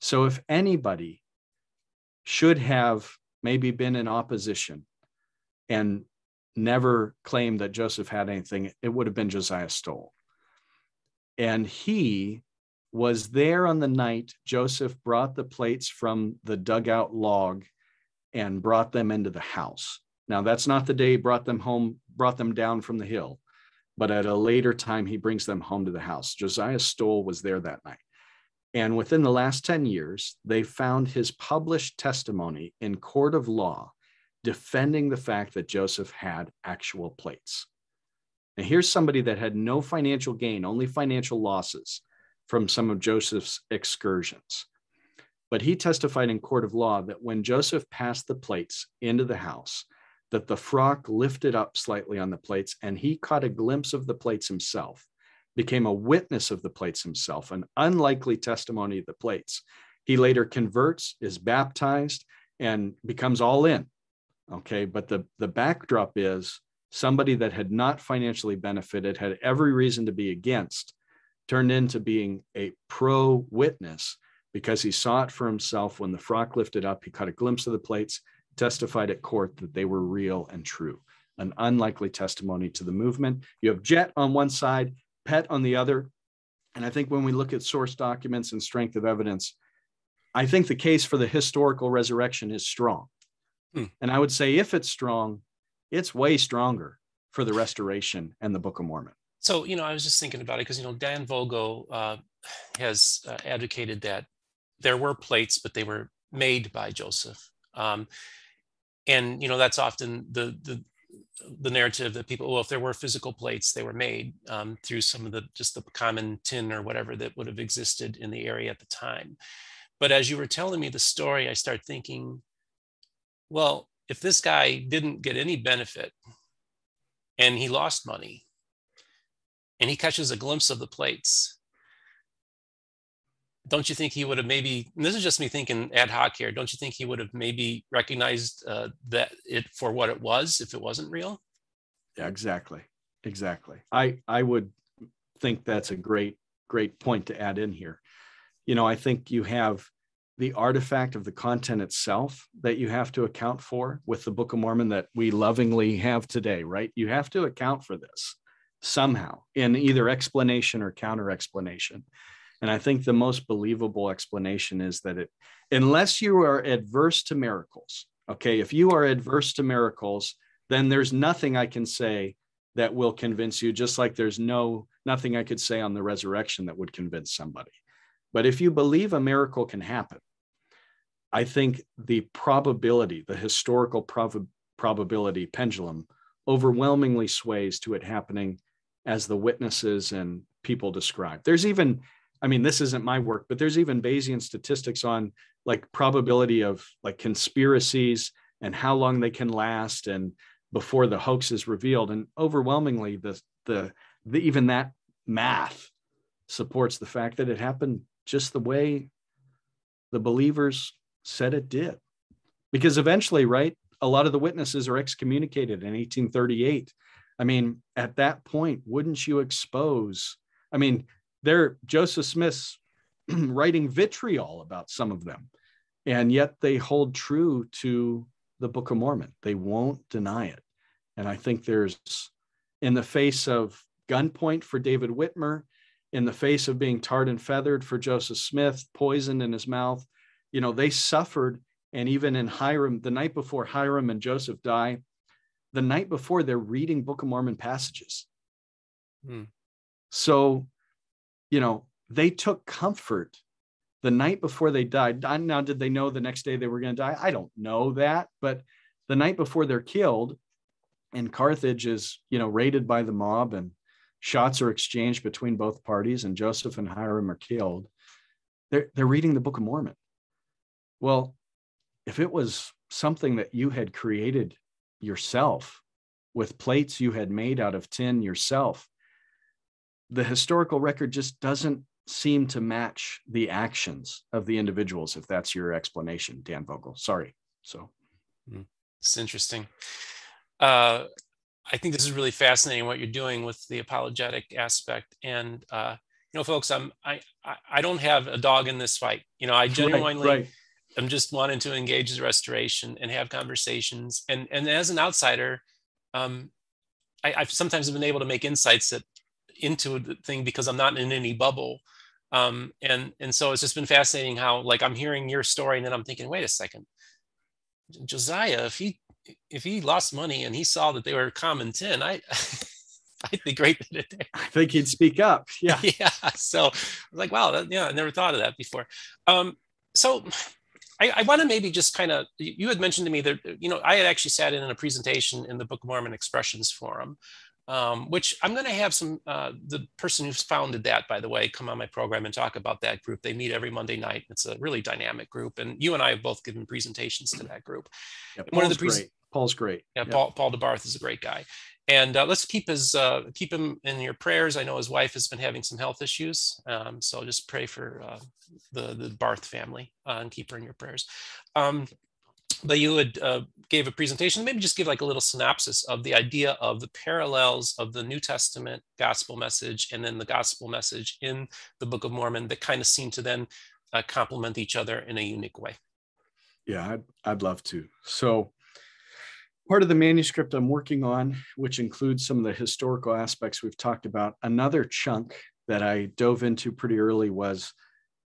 So, if anybody should have maybe been in opposition and never claimed that Joseph had anything, it would have been Josiah Stowell. And he was there on the night Joseph brought the plates from the dugout log and brought them into the house. Now, that's not the day he brought them home, brought them down from the hill, but at a later time, he brings them home to the house. Josiah Stowell was there that night. And within the last 10 years, they found his published testimony in court of law defending the fact that Joseph had actual plates. And here's somebody that had no financial gain, only financial losses from some of Joseph's excursions. But he testified in court of law that when Joseph passed the plates into the house, that the frock lifted up slightly on the plates and he caught a glimpse of the plates himself, became a witness of the plates himself, an unlikely testimony of the plates. He later converts, is baptized, and becomes all in. Okay, but the, the backdrop is somebody that had not financially benefited, had every reason to be against, turned into being a pro witness because he saw it for himself when the frock lifted up. He caught a glimpse of the plates, testified at court that they were real and true. An unlikely testimony to the movement. You have Jet on one side, Pet on the other. And I think when we look at source documents and strength of evidence, I think the case for the historical resurrection is strong. Hmm. And I would say if it's strong, it's way stronger for the restoration and the Book of Mormon. So, you know, I was just thinking about it because, you know, Dan Vogel uh, has uh, advocated that there were plates, but they were made by Joseph. Um, and, you know, that's often the, the, the narrative that people, well, if there were physical plates, they were made um, through some of the just the common tin or whatever that would have existed in the area at the time. But as you were telling me the story, I start thinking, well, if this guy didn't get any benefit and he lost money and he catches a glimpse of the plates, don't you think he would have maybe, this is just me thinking ad hoc here, don't you think he would have maybe recognized uh, that it for what it was if it wasn't real? Yeah, exactly. Exactly. I, I would think that's a great, great point to add in here. You know, I think you have the artifact of the content itself that you have to account for with the Book of Mormon that we lovingly have today, right? You have to account for this somehow in either explanation or counter explanation. And I think the most believable explanation is that it, unless you are adverse to miracles, okay, if you are adverse to miracles, then there's nothing I can say that will convince you, just like there's no nothing I could say on the resurrection that would convince somebody. But if you believe a miracle can happen, I think the probability, the historical prob- probability pendulum overwhelmingly sways to it happening as the witnesses and people describe. There's even, I mean, this isn't my work, but there's even Bayesian statistics on like probability of like conspiracies and how long they can last and before the hoax is revealed. And overwhelmingly, the, the, the even that math supports the fact that it happened just the way the believers said it did. Because eventually, right, a lot of the witnesses are excommunicated in 1838. I mean, at that point, wouldn't you expose? I mean, they're Joseph Smith's writing vitriol about some of them, and yet they hold true to the Book of Mormon. They won't deny it. And I think there's, in the face of gunpoint for David Whitmer, in the face of being tarred and feathered for Joseph Smith, poisoned in his mouth, you know, they suffered. And even in Hyrum, the night before Hyrum and Joseph die, the night before they're reading Book of Mormon passages. Hmm. So, you know, they took comfort the night before they died. Now, did they know the next day they were going to die? I don't know that. But the night before they're killed, and Carthage is, you know, raided by the mob and shots are exchanged between both parties, and Joseph and Hyrum are killed. They're, they're reading the Book of Mormon. Well, if it was something that you had created yourself with plates you had made out of tin yourself, the historical record just doesn't seem to match the actions of the individuals, if that's your explanation, Dan Vogel. Sorry. So hmm. it's interesting. Uh, I think this is really fascinating what you're doing with the apologetic aspect. And uh, you know, folks, I'm I I don't have a dog in this fight. You know, I genuinely right, right. I'm just wanting to engage the restoration and have conversations. And and as an outsider, um, I, have sometimes been able to make insights that into the thing because I'm not in any bubble. Um, and and so it's just been fascinating how like I'm hearing your story and then I'm thinking, wait a second, Josiah, if he if he lost money and he saw that they were common ten, I I'd be great at it. I think he'd speak up. Yeah. yeah. So I was like, wow, that, yeah, I never thought of that before. Um, so I, I want to maybe just kind of, you had mentioned to me that, you know, I had actually sat in, in a presentation in the Book of Mormon Expressions Forum, um, which I'm going to have some, uh, the person who's founded that, by the way, come on my program and talk about that group. They meet every Monday night. It's a really dynamic group. And you and I have both given presentations to that group. Yeah, One of the pre- great. Paul's great. Yeah, yep. Paul, Paul DeBarth is a great guy. And uh, let's keep his uh, keep him in your prayers. I know his wife has been having some health issues, um, so just pray for uh, the the Barth family uh, and keep her in your prayers. Um, but you had uh, gave a presentation. Maybe just give like a little synopsis of the idea of the parallels of the New Testament gospel message and then the gospel message in the Book of Mormon that kind of seem to then uh, complement each other in a unique way. Yeah, I'd, I'd love to. So part of the manuscript I'm working on, which includes some of the historical aspects we've talked about. Another chunk that I dove into pretty early was,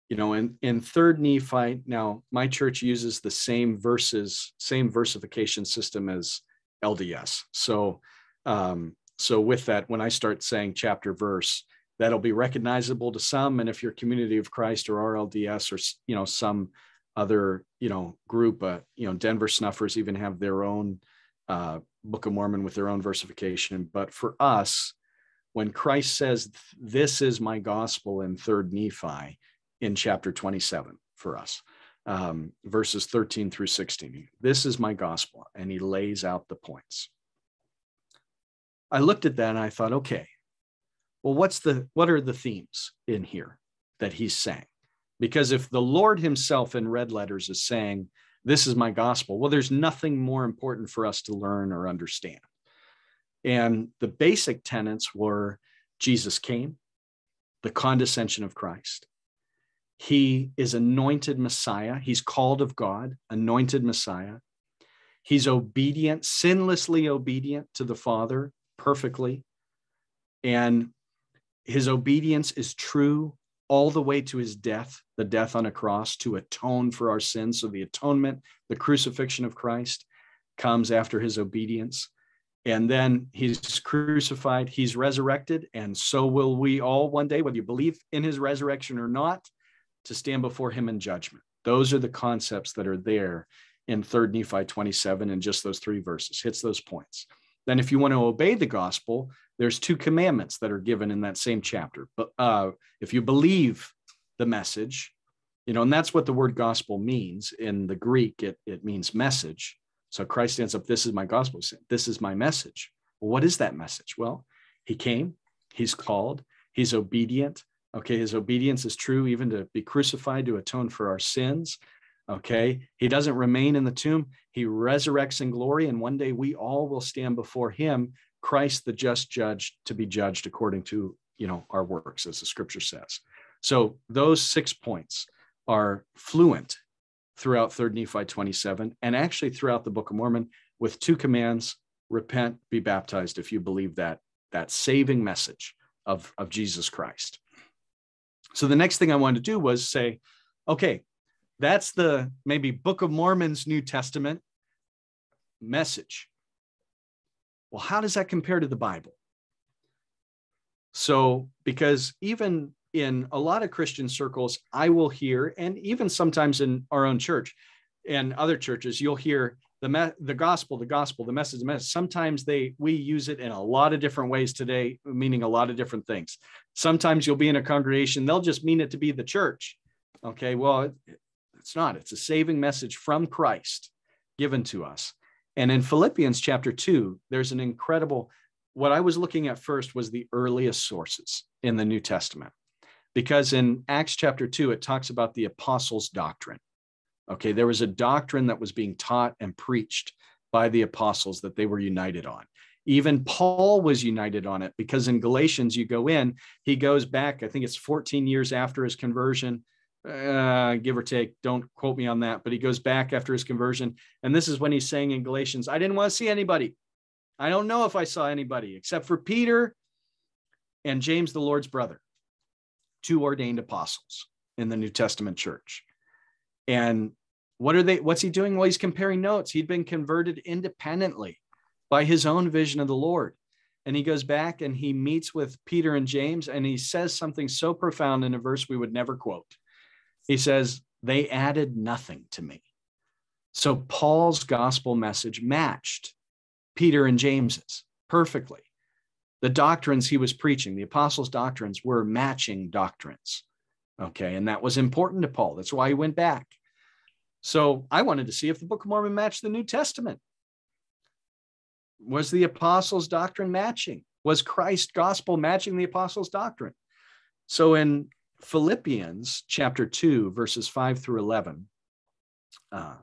you know, in, in third Nephi, now my church uses the same verses, same versification system as LDS. So, um, so with that, when I start saying chapter verse, that'll be recognizable to some. And if you're Community of Christ or RLDS or, you know, some other, you know, group, uh, you know, Denver Snuffers even have their own uh, Book of Mormon with their own versification. But for us, when Christ says, This is my gospel in third Nephi in chapter 27 for us, um, verses 13 through 16, this is my gospel. And he lays out the points. I looked at that and I thought, okay, well, what's the what are the themes in here that he's saying? Because if the Lord himself in red letters is saying, this is my gospel. Well, there's nothing more important for us to learn or understand. And the basic tenets were Jesus came, the condescension of Christ. He is anointed Messiah. He's called of God, anointed Messiah. He's obedient, sinlessly obedient to the Father perfectly. And his obedience is true all the way to his death, the death on a cross to atone for our sins. So the atonement, the crucifixion of Christ comes after his obedience. And then he's crucified, he's resurrected, and so will we all one day, whether you believe in his resurrection or not, to stand before him in judgment. Those are the concepts that are there in 3rd Nephi 27 and just those three verses, hits those points. Then, if you want to obey the gospel, there's two commandments that are given in that same chapter. But uh, if you believe the message, you know, and that's what the word gospel means in the Greek. It it means message. So Christ stands up. This is my gospel. This is my message. Well, what is that message? Well, he came. He's called. He's obedient. Okay, his obedience is true, even to be crucified to atone for our sins. Okay. He doesn't remain in the tomb. He resurrects in glory. And one day we all will stand before him, Christ, the just judge, to be judged according to, you know, our works, as the scripture says. So those six points are fluent throughout 3rd Nephi 27 and actually throughout the Book of Mormon with two commands repent, be baptized if you believe that, that saving message of, of Jesus Christ. So the next thing I wanted to do was say, okay, that's the maybe Book of Mormon's New Testament message. Well, how does that compare to the Bible? So, because even in a lot of Christian circles, I will hear, and even sometimes in our own church and other churches, you'll hear the me- the gospel, the gospel, the message, the message. Sometimes they we use it in a lot of different ways today, meaning a lot of different things. Sometimes you'll be in a congregation, they'll just mean it to be the church. Okay, well, it's not. It's a saving message from Christ given to us. And in Philippians chapter 2, there's an incredible what I was looking at first was the earliest sources in the New Testament. Because in Acts chapter 2 it talks about the apostles' doctrine. Okay, there was a doctrine that was being taught and preached by the apostles that they were united on. Even Paul was united on it because in Galatians, you go in, he goes back, I think it's 14 years after his conversion, uh, give or take. Don't quote me on that. But he goes back after his conversion. And this is when he's saying in Galatians, I didn't want to see anybody. I don't know if I saw anybody except for Peter and James, the Lord's brother, two ordained apostles in the New Testament church. And what are they? What's he doing? Well, he's comparing notes. He'd been converted independently by his own vision of the Lord. And he goes back and he meets with Peter and James, and he says something so profound in a verse we would never quote. He says, they added nothing to me. So Paul's gospel message matched Peter and James's perfectly. The doctrines he was preaching, the apostles' doctrines, were matching doctrines. Okay. And that was important to Paul. That's why he went back. So I wanted to see if the Book of Mormon matched the New Testament. Was the apostles' doctrine matching? Was Christ's gospel matching the apostles' doctrine? So in Philippians chapter 2, verses 5 through 11, uh,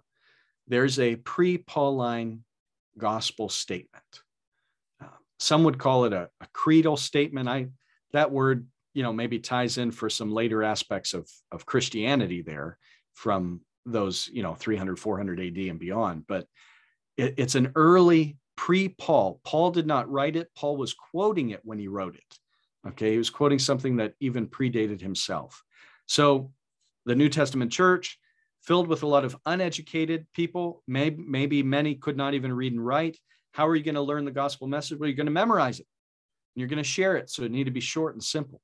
there's a pre Pauline gospel statement. Uh, some would call it a, a creedal statement. I that word, you know, maybe ties in for some later aspects of, of Christianity there from those, you know, 300, 400 AD and beyond. But it, it's an early pre-Paul. Paul did not write it. Paul was quoting it when he wrote it. Okay, he was quoting something that even predated himself. So the New Testament church, filled with a lot of uneducated people, maybe, maybe many could not even read and write. How are you going to learn the gospel message? Well, you're going to memorize it. You're going to share it. So it need to be short and simple.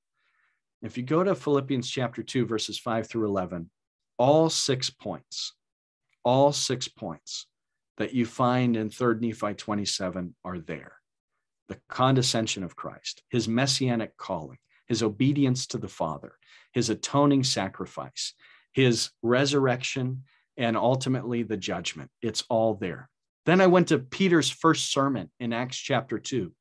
If you go to Philippians chapter 2, verses 5 through 11, all six points, all six points that you find in 3rd Nephi 27 are there the condescension of Christ, his messianic calling, his obedience to the Father, his atoning sacrifice, his resurrection, and ultimately the judgment. It's all there. Then I went to Peter's first sermon in Acts chapter 2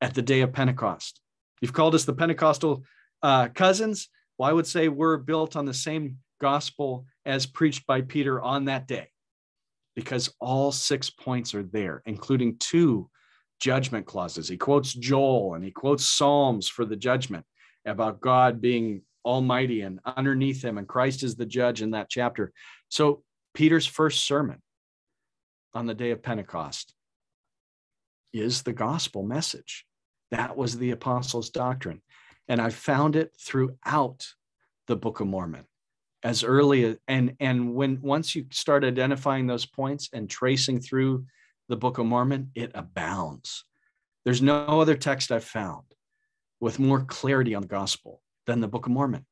at the day of Pentecost. You've called us the Pentecostal uh, cousins. Well, I would say we're built on the same gospel as preached by Peter on that day because all six points are there, including two judgment clauses. He quotes Joel and he quotes Psalms for the judgment about God being almighty and underneath him, and Christ is the judge in that chapter. So, Peter's first sermon on the day of Pentecost is the gospel message. That was the apostles' doctrine. And I found it throughout the Book of Mormon as early as, and and when once you start identifying those points and tracing through the Book of Mormon, it abounds. There's no other text I've found with more clarity on the gospel than the Book of Mormon.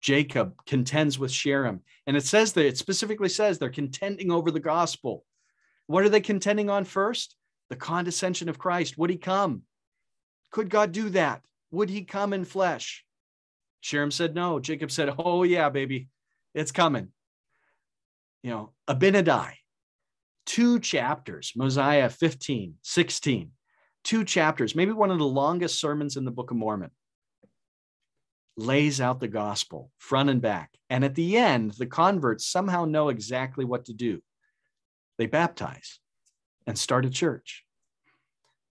Jacob contends with Sherem, and it says that it specifically says they're contending over the gospel. What are they contending on first? The condescension of Christ. Would he come? Could God do that? Would he come in flesh? Sherem said no. Jacob said, Oh, yeah, baby, it's coming. You know, Abinadi, two chapters, Mosiah 15, 16, two chapters, maybe one of the longest sermons in the Book of Mormon, lays out the gospel front and back. And at the end, the converts somehow know exactly what to do. They baptize and start a church.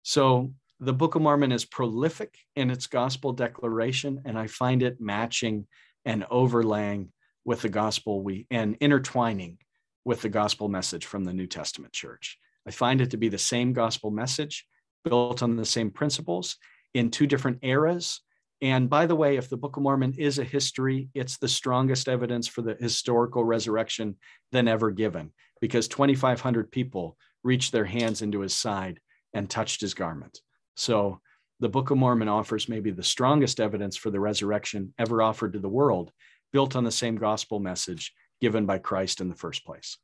So the Book of Mormon is prolific in its gospel declaration, and I find it matching and overlaying with the gospel we and intertwining with the gospel message from the New Testament church. I find it to be the same gospel message built on the same principles in two different eras. And by the way, if the Book of Mormon is a history, it's the strongest evidence for the historical resurrection than ever given because 2,500 people reached their hands into his side and touched his garment. So the Book of Mormon offers maybe the strongest evidence for the resurrection ever offered to the world, built on the same gospel message given by Christ in the first place.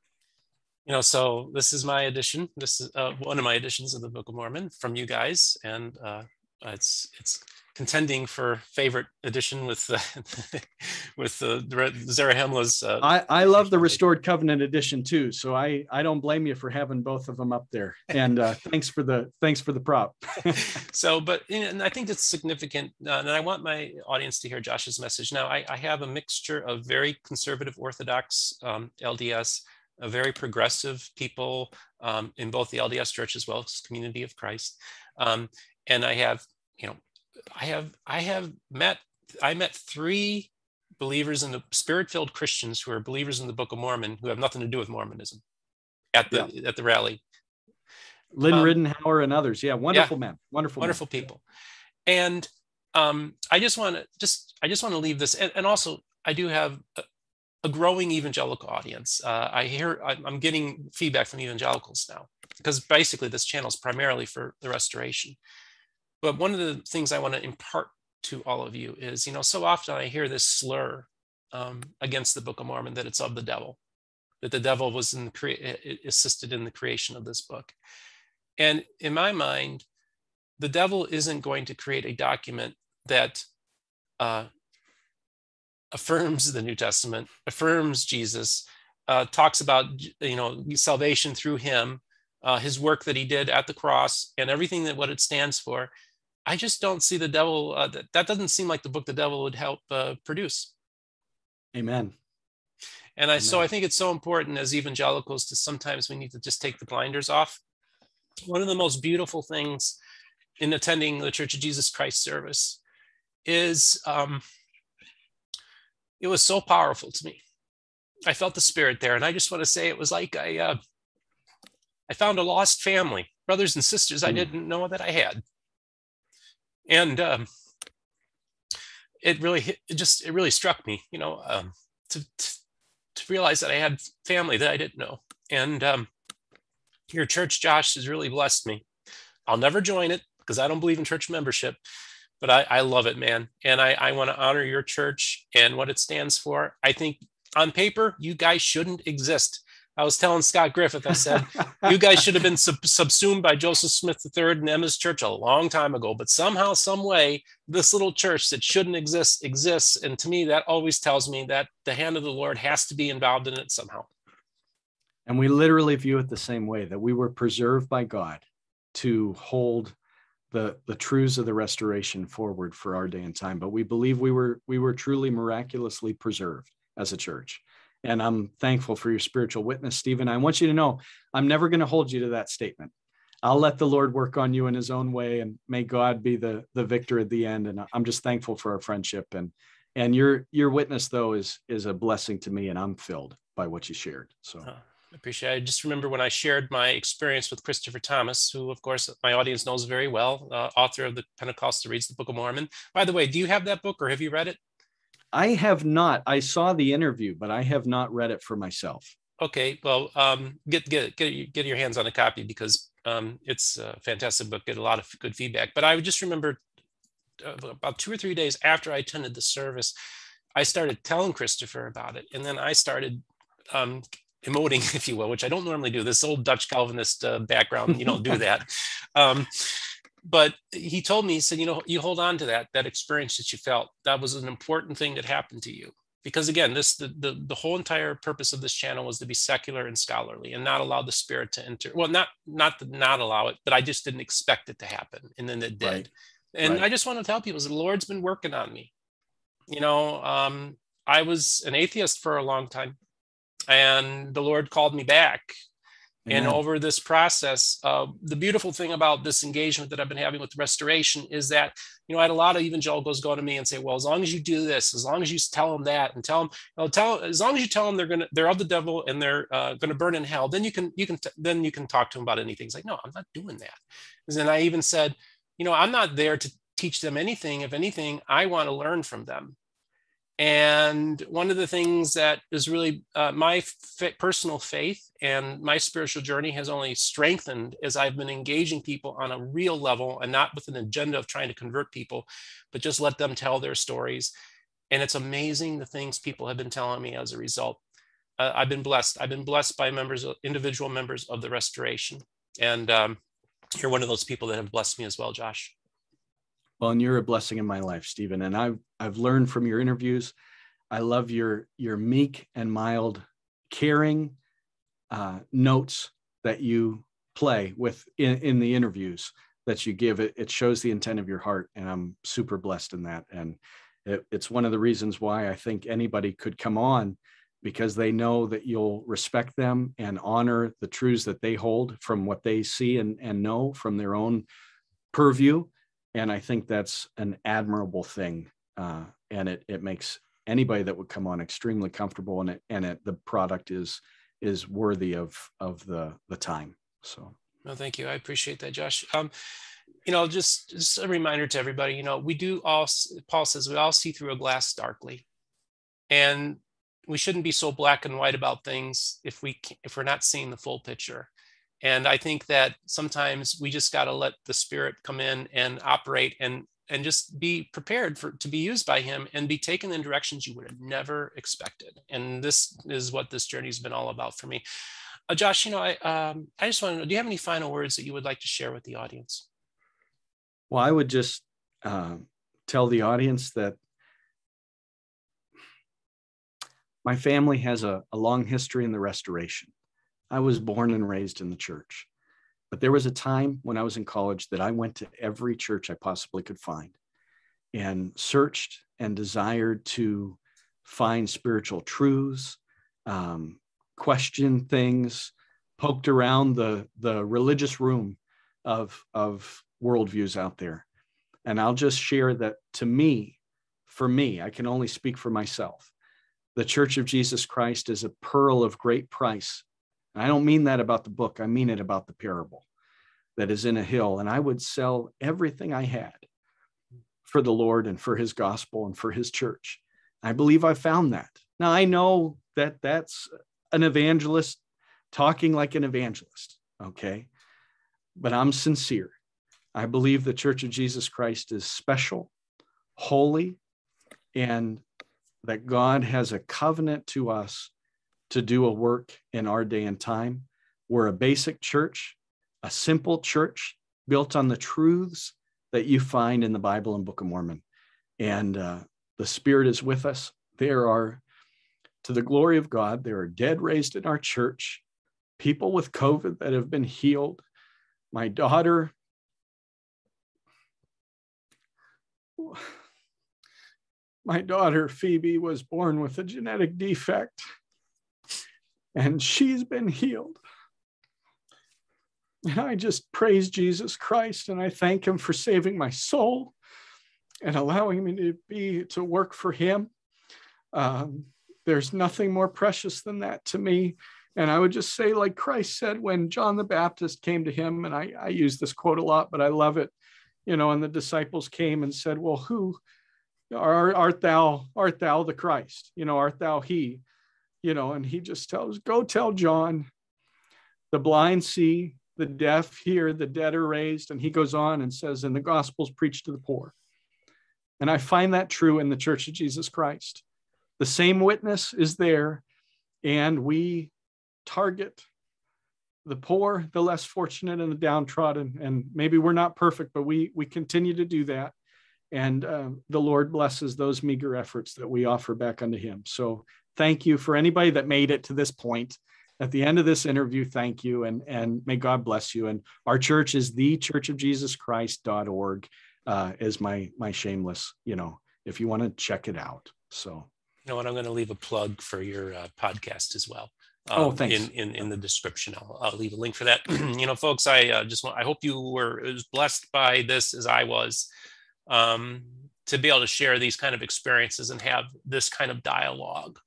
You know, so this is my edition. This is uh, one of my editions of the Book of Mormon from you guys, and uh, it's it's contending for favorite edition with uh, with the Zarahemla's. Uh, I I love the Restored Covenant edition too, so I I don't blame you for having both of them up there. And uh, thanks for the thanks for the prop. so, but and I think it's significant, uh, and I want my audience to hear Josh's message. Now, I, I have a mixture of very conservative Orthodox um, LDS. very progressive people um, in both the LDS Church as well as Community of Christ, um, and I have you know I have I have met I met three believers in the spirit-filled Christians who are believers in the Book of Mormon who have nothing to do with Mormonism at the yeah. at the rally. Lynn um, Riddenhauer and others. Yeah, wonderful yeah, men. Wonderful wonderful men. people. And um, I just want to just I just want to leave this and, and also I do have a, a growing evangelical audience. Uh, I hear I'm getting feedback from evangelicals now because basically this channel is primarily for the restoration. But one of the things I want to impart to all of you is, you know, so often I hear this slur um, against the Book of Mormon that it's of the devil, that the devil was in the assisted in the creation of this book. And in my mind, the devil isn't going to create a document that uh, affirms the New Testament, affirms Jesus, uh, talks about you know salvation through him, uh, his work that he did at the cross, and everything that what it stands for. I just don't see the devil. Uh, that, that doesn't seem like the book the devil would help uh, produce. Amen. And I, so I think it's so important as evangelicals to sometimes we need to just take the blinders off. One of the most beautiful things in attending the Church of Jesus Christ service is um, it was so powerful to me. I felt the spirit there, and I just want to say it was like I uh, I found a lost family, brothers and sisters mm. I hmm. didn't know that I had, and um, it really hit, it just it really struck me, you know, um, to, to, to realize that I had family that I didn't know, and um, your church, Josh, has really blessed me. I'll never join it because I don't believe in church membership, but I, I love it, man. And I, I want to honor your church and what it stands for. I think on paper, you guys shouldn't exist. I was telling Scott Griffith, I said, you guys should have been sub- subsumed by Joseph Smith III and Emma's church a long time ago. But somehow, some way, this little church that shouldn't exist exists. And to me, that always tells me that the hand of the Lord has to be involved in it somehow. And we literally view it the same way that we were preserved by God to hold the the truths of the restoration forward for our day and time but we believe we were we were truly miraculously preserved as a church and i'm thankful for your spiritual witness steven i want you to know i'm never going to hold you to that statement i'll let the lord work on you in his own way and may god be the the victor at the end and i'm just thankful for our friendship and and your your witness though is is a blessing to me and i'm filled by what you shared so I appreciate it. I just remember when I shared my experience with Christopher Thomas, who, of course, my audience knows very well, uh, author of the Pentecostal Reads the Book of Mormon. By the way, do you have that book or have you read it? I have not. I saw the interview, but I have not read it for myself. Okay, well, um, get get get get your hands on a copy because um, it's a fantastic book. Get a lot of good feedback. But I just remember uh, about two or three days after I attended the service, I started telling Christopher about it, and then I started um, emoting, if you will, which I don't normally do. This old Dutch Calvinist uh, background, you don't do that. Um, but he told me, he said, you know, you hold on to that, that experience that you felt. That was an important thing that happened to you. Because again, this the, the the whole entire purpose of this channel was to be secular and scholarly and not allow the spirit to enter. Well, not not to not allow it, but I just didn't expect it to happen, and then it did. Right. And right. I just want to tell people, the Lord's been working on me. You know, um, I was an atheist for a long time and the Lord called me back. And over this process, uh, the beautiful thing about this engagement that I've been having with restoration is that, you know, I had a lot of evangelicals go to me and say, well, as long as you do this, as long as you tell them that and tell them, you know, tell, as long as you tell them they're going to, they're of the devil and they're uh, going to burn in hell, then you can, you can, t- then you can talk to them about anything. It's like, no, I'm not doing that. And then I even said, you know, I'm not there to teach them anything. If anything, I want to learn from them. And one of the things that is really uh, my f- personal faith and my spiritual journey has only strengthened as I've been engaging people on a real level and not with an agenda of trying to convert people, but just let them tell their stories. And it's amazing the things people have been telling me as a result. Uh, I've been blessed. I've been blessed by members, individual members of the restoration. And um, you're one of those people that have blessed me as well, Josh. Well, and you're a blessing in my life, Steven. And I've I've learned from your interviews. I love your your meek and mild, caring uh, notes that you play with in, in the interviews that you give. It, it shows the intent of your heart, and I'm super blessed in that. And it, it's one of the reasons why I think anybody could come on because they know that you'll respect them and honor the truths that they hold from what they see and, and know from their own purview and I think that's an admirable thing, uh, and it it makes anybody that would come on extremely comfortable, and it and it the product is is worthy of of the the time. So, no, thank you. I appreciate that, Josh. Um, you know, just just a reminder to everybody. You know, we do all. Paul says we all see through a glass darkly, and we shouldn't be so black and white about things if we if we're not seeing the full picture and I think that sometimes we just got to let the spirit come in and operate. And and just be prepared for to be used by him and be taken in directions you would have never expected. And this is what this journey has been all about for me. Uh, josh you know i um, i just want to know do you have any final words that you would like to share with the audience? Well i would just uh, tell the audience that my family has a, a long history in the restoration i was born and raised in the church but there was a time when I was in college that I went to every church I possibly could find and searched and desired to find spiritual truths, um, question things, poked around the, the religious room of, of worldviews out there. And I'll just share that to me, for me, I can only speak for myself. The Church of Jesus Christ is a pearl of great price I don't mean that about the book, I mean it about the parable that is in a hill. And I would sell everything I had for the Lord and for his gospel and for his church. I believe I found that. Now I know that that's an evangelist talking like an evangelist, okay? But I'm sincere. I believe the Church of Jesus Christ is special, holy, and that God has a covenant to us to do a work in our day and time. We're a basic church, a simple church built on the truths that you find in the Bible and Book of Mormon. And uh, the Spirit is with us. There are, to the glory of God, there are dead raised in our church, people with COVID that have been healed. My daughter, my daughter Phoebe was born with a genetic defect and she's been healed. And I just praise Jesus Christ and I thank him for saving my soul and allowing me to be to work for him. Um, there's nothing more precious than that to me. And I would just say, like Christ said when John the Baptist came to him, and I, I use this quote a lot, but I love it. You know, and the disciples came and said, Well, who art thou? Art thou the Christ? You know, art thou he? You know, and he just tells, go tell John, the blind see, the deaf hear, the dead are raised. And he goes on and says, and the gospel's preached to the poor. And I find that true in the Church of Jesus Christ. The same witness is there, and we target the poor, the less fortunate, and the downtrodden. And maybe we're not perfect, but we we continue to do that. And uh, the Lord blesses those meager efforts that we offer back unto Him. So thank you for anybody that made it to this point. At the end of this interview, thank you and, and may God bless you. And our church is the church of Jesus Christ.org uh, is my, my shameless, you know, if you want to check it out. So, you know what, I'm going to leave a plug for your uh, podcast as well. Oh, um, oh, thanks. In, in, in the description, I'll, I'll leave a link for that. you know, folks, I uh, just want, I hope you were as blessed by this as I was um, to be able to share these kind of experiences and have this kind of dialogue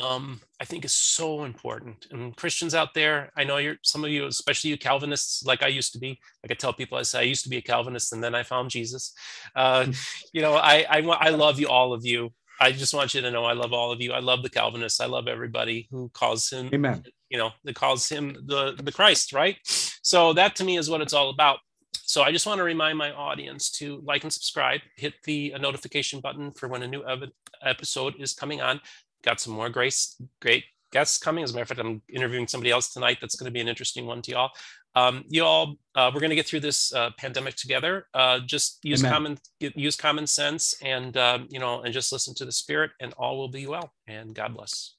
um, I think is so important. And Christians out there, I know you're some of you, especially you Calvinists, like I used to be. Like I tell people, I say I used to be a Calvinist, and then I found Jesus. Uh, hmm. you know, I, I I love you, all of you. I just want you to know I love all of you. I love the Calvinists. I love everybody who calls him, Amen. You know, that calls him the the Christ, right? So that to me is what it's all about. So I just want to remind my audience to like and subscribe, hit the notification button for when a new episode is coming on got some more grace, great guests coming. As a matter of fact, I'm interviewing somebody else tonight that's going to be an interesting one to y'all. Um, you all, uh, we're going to get through this uh, pandemic together. Uh, just use Amen. common use common sense, and um, you know, and just listen to the Spirit, and all will be well. And God bless.